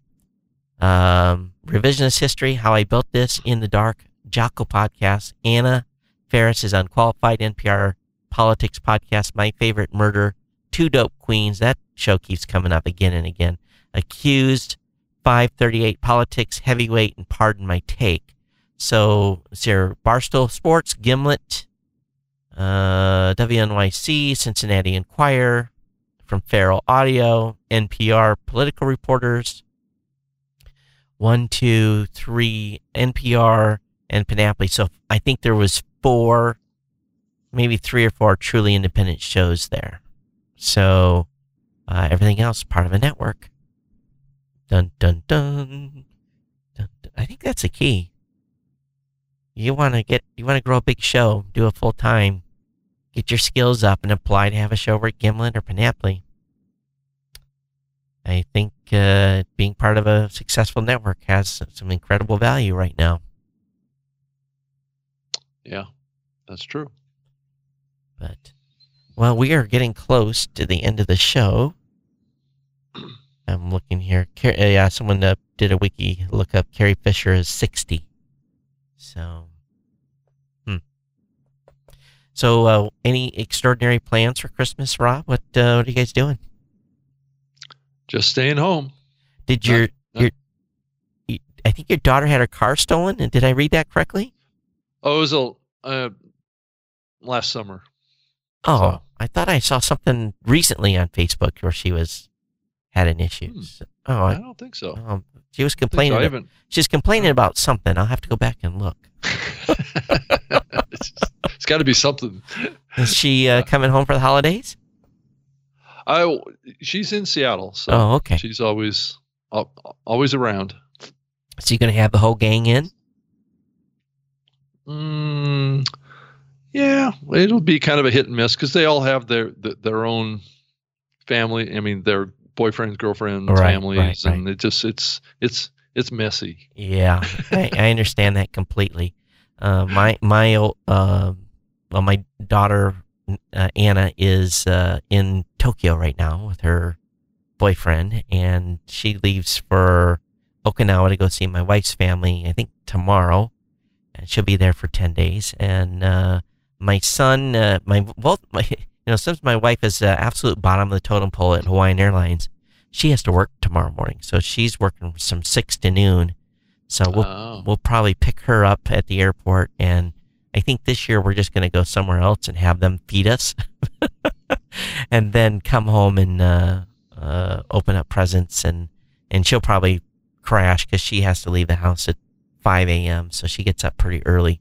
Um, revisionist history, how I built this in the dark. Jocko podcast. Anna Faris is unqualified. NPR politics podcast. My favorite murder. Two dope queens. That show keeps coming up again and again. Accused. 538 politics heavyweight and pardon my take. So it's here Barstool Sports, Gimlet, uh, WNYC, Cincinnati Enquirer, from Feral Audio, NPR political reporters, one, two, three, NPR and Panoply. So I think there was four, maybe three or four truly independent shows there. So uh, everything else part of a network. Dun dun dun. dun, dun. I think that's a key. You want to get, you want to grow a big show, do it full time, get your skills up, and apply to have a show over at Gimlet or Panoply. I think uh, being part of a successful network has some incredible value right now. Yeah, that's true. But, well, we are getting close to the end of the show. I'm looking here. Car- uh, yeah, someone uh, did a wiki look up. Carrie Fisher is 60. So, hmm. So, uh, any extraordinary plans for Christmas, Rob? What, uh, what are you guys doing? Just staying home. Did your your y- I think your daughter had her car stolen, and did I read that correctly? Oh, it was a uh, last summer. Oh, So- I thought I saw something recently on Facebook where she was had an issue. Hmm. So- oh, I I, don't think so. um, she was think so. complaining. About- she's complaining about something. I'll have to go back and look. it's it's got to be something. Is she uh, coming home for the holidays? I she's in Seattle, so oh, okay. she's always al- always around. So you're gonna have the whole gang in? Mm, yeah, it'll be kind of a hit and miss because they all have their their own family. I mean, their boyfriends, girlfriends, Right, families, right, right. and it just it's it's it's messy. Yeah, I, I understand that completely. Uh, my my uh, well, my daughter uh, Anna is uh, in Tokyo right now with her boyfriend, and she leaves for Okinawa to go see my wife's family. I think tomorrow, and she'll be there for ten days. And uh, my son, uh, my both my you know since my wife is uh, absolute bottom of the totem pole at Hawaiian Airlines, she has to work tomorrow morning, so she's working from six to noon. So we'll Oh. we'll probably pick her up at the airport, and I think this year we're just going to go somewhere else and have them feed us, and then come home and uh, uh, open up presents, and and she'll probably crash because she has to leave the house at 5 a.m. So she gets up pretty early,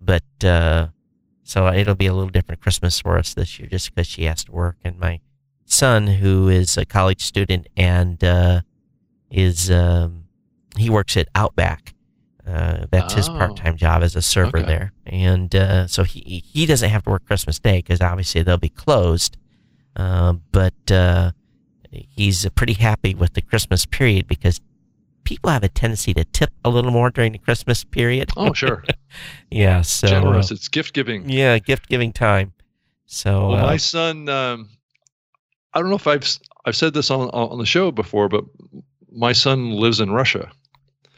but uh, so it'll be a little different Christmas for us this year just because she has to work, and my son who is a college student and uh, is um, he works at Outback. Uh, that's his Oh. part-time job as a server Okay. there, and uh, so he he doesn't have to work Christmas Day because obviously they'll be closed. Uh, but uh, he's pretty happy with the Christmas period because people have a tendency to tip a little more during the Christmas period. Oh, sure. yeah, so uh, Generous. It's gift giving. yeah, gift giving time. So Well, uh, my son, um, I don't know if I've I've said this on on the show before, but my son lives in Russia.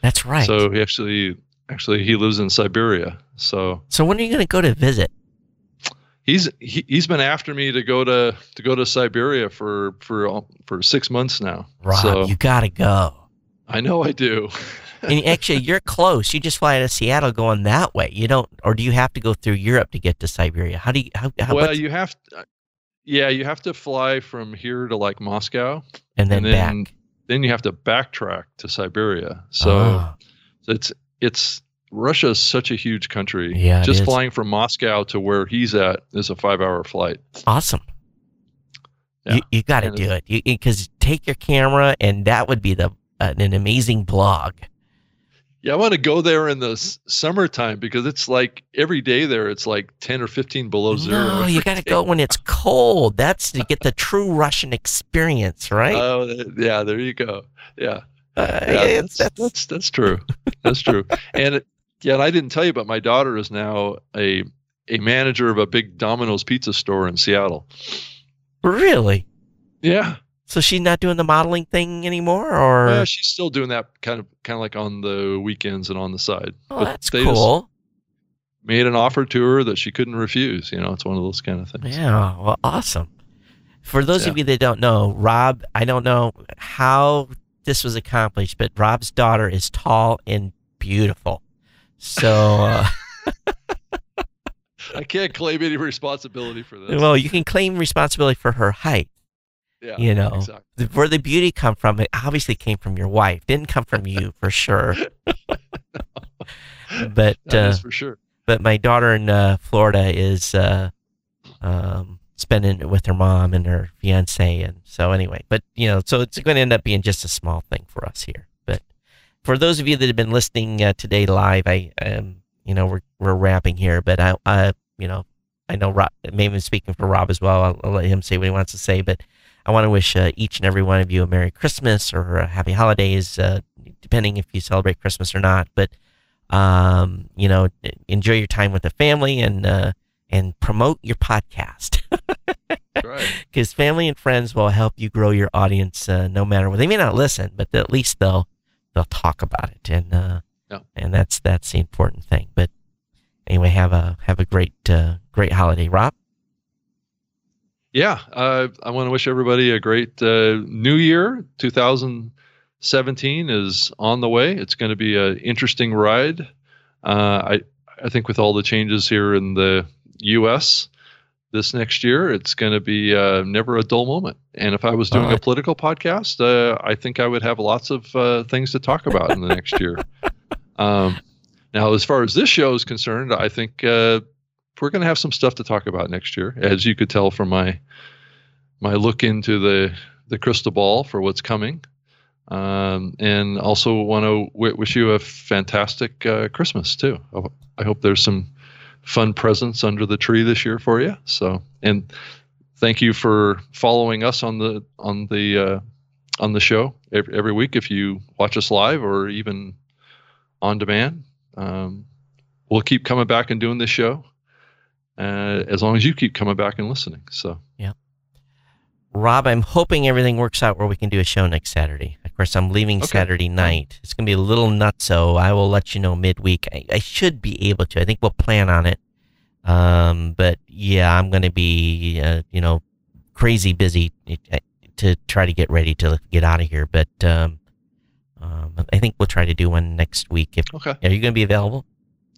that's right. So he actually actually he lives in Siberia. So So when are you going to go to visit? he's he, he's been after me to go to to go to Siberia for for uh, for six months now. Rob, so you got to go. I know I do. and actually, you're close. You just fly out of Seattle going that way. You don't, or do you have to go through Europe to get to Siberia? How do you? How, how well, you have to, yeah, you have to fly from here to like Moscow, and then, and then back. then you have to backtrack to Siberia. So Ah, it's it's Russia is such a huge country. Yeah, just flying from Moscow to where he's at is a five-hour flight. awesome. Yeah. You, you got to do it. You because take your camera, and that would be the uh, an amazing blog. Yeah, I want to go there in the s- summertime because it's like every day there it's like ten or fifteen below zero. No, you got to go when it's cold. That's to get the true Russian experience, right? Oh, th- yeah, there you go. Yeah, Uh, yeah, that's, that's- that's that's true. That's true. and it, yeah, and I didn't tell you, but my daughter is now a a manager of a big Domino's pizza store in Seattle. really. Yeah, So she's not doing the modeling thing anymore, or well, she's still doing that kind of kind of like on the weekends and on the side. oh, but that's cool. Made an offer to her that she couldn't refuse. You know, it's one of those kind of things. Yeah, well, awesome. For those of you that don't know, Rob, I don't know how this was accomplished, but Rob's daughter is tall and beautiful. So, uh, I can't claim any responsibility for this. well, you can claim responsibility for her height. Yeah, you know, exactly. The- Where the beauty come from, it obviously came from your wife. Didn't come from you for sure. but uh, for sure. but my daughter in uh, Florida is uh, um, spending it with her mom and her fiance, and so anyway. But you know, so it's going to end up being just a small thing for us here. But for those of you that have been listening uh, today live, I um, you know, we're we're wrapping here, but I, I you know, I know Rob, maybe I'm speaking for Rob as well. I'll, I'll let him say what he wants to say, but I want to wish uh, each and every one of you a Merry Christmas or a Happy Holidays, uh, depending if you celebrate Christmas or not. But um, you know, enjoy your time with the family and uh, and promote your podcast because family and friends will help you grow your audience uh, no matter what. They may not listen, but at least they'll they'll talk about it, and uh, Yeah. and that's that's the important thing. But anyway, have a have a great uh, great holiday, Rob. Yeah, uh, I want to wish everybody a great uh, new year. 2017 is on the way. It's going to be an interesting ride. Uh, I I think with all the changes here in the U.S. this next year, it's going to be uh, never a dull moment. And if I was doing right. a political podcast, uh, I think I would have lots of uh, things to talk about in the next year. Um, now, as far as this show is concerned, I think uh, we're going to have some stuff to talk about next year, as you could tell from my my look into the the crystal ball for what's coming. Um, and also want to w- wish you a fantastic uh, Christmas too. I, hope there's some fun presents under the tree this year for you. So, and thank you for following us on the on the uh, on the show every, every week. If you watch us live or even on demand, um, we'll keep coming back and doing this show uh, as long as you keep coming back and listening. So, yeah. Rob, I'm hoping everything works out where we can do a show next Saturday. Of course, I'm leaving Okay. Saturday night. It's going to be a little nuts, so I will let you know midweek. I, I should be able to. I think we'll plan on it. Um, but yeah, I'm going to be, uh, you know, crazy busy uh, to try to get ready to get out of here. But um, um, I think we'll try to do one next week. If okay, are you going to be available?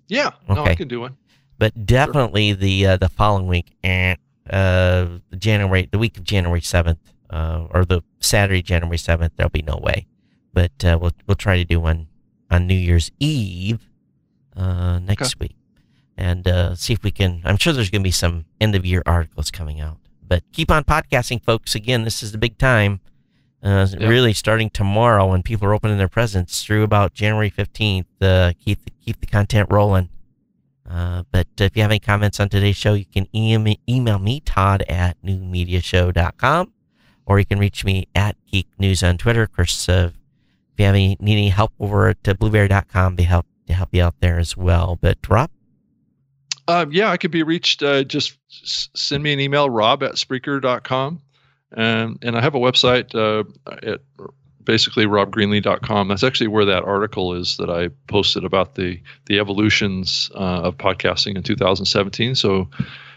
yeah, no, I Okay. can do one. But definitely the uh, the following week, eh, uh, January, the week of January seventh, uh, or the Saturday, January seventh, there'll be no way. But uh, we'll we'll try to do one on New Year's Eve uh, next week, and uh, see if we can. I'm sure there's going to be some end of year articles coming out. But keep on podcasting, folks. Again, this is the big time. Uh, Yeah. Really, starting tomorrow when people are opening their presents through about January fifteenth. Uh, keep the, keep the content rolling. Uh, but if you have any comments on today's show, you can email, me, Todd at newmediashow.com, or you can reach me at Geek News on Twitter. Of course, uh, if you have any, need any help over at uh, blubrry.com, to help, to help you out there as well. But Rob, Um, yeah, I could be reached. Uh, just send me an email, rob at Spreaker.com. Um, and I have a website uh, at basically robgreenlee.com. That's actually where that article is that I posted about the, the evolutions uh, of podcasting in 2017. So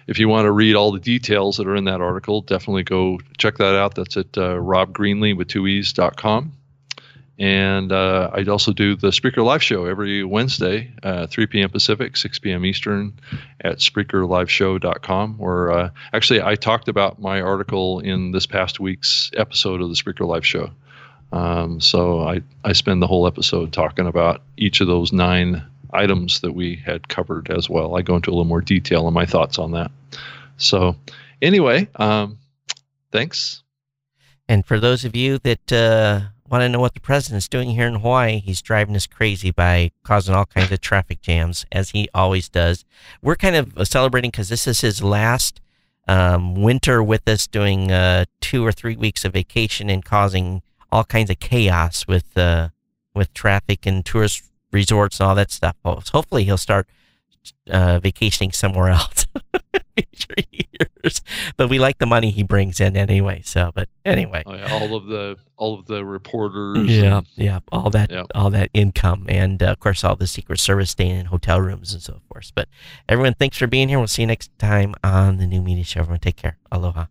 if you want to read all the details that are in that article, definitely go check that out. That's at uh, robgreenlee with two e's.com. And uh, I also do the Spreaker Live Show every Wednesday, uh, 3 p.m. Pacific, 6 p.m. Eastern, at SpreakerLiveShow.com. Where uh, actually I talked about my article in this past week's episode of the Spreaker Live Show. Um, so I, I spend the whole episode talking about each of those nine items that we had covered as well. I go into a little more detail on my thoughts on that. So anyway, um, thanks. and for those of you that uh, want to know what the president's doing here in Hawaii, he's driving us crazy by causing all kinds of traffic jams, as he always does. We're kind of celebrating because this is his last um, winter with us, doing uh, two or three weeks of vacation and causing all kinds of chaos with uh, with traffic and tourist resorts and all that stuff. Hopefully, he'll start uh, vacationing somewhere else. future years. But we like the money he brings in anyway. So, but anyway. Oh, yeah, all of the all of the reporters. Yeah, and- yeah, all that, Yeah. all that income, and uh, of course, all the Secret Service staying in hotel rooms and so forth. But everyone, thanks for being here. We'll see you next time on the New Media Show. Everyone, take care. Aloha.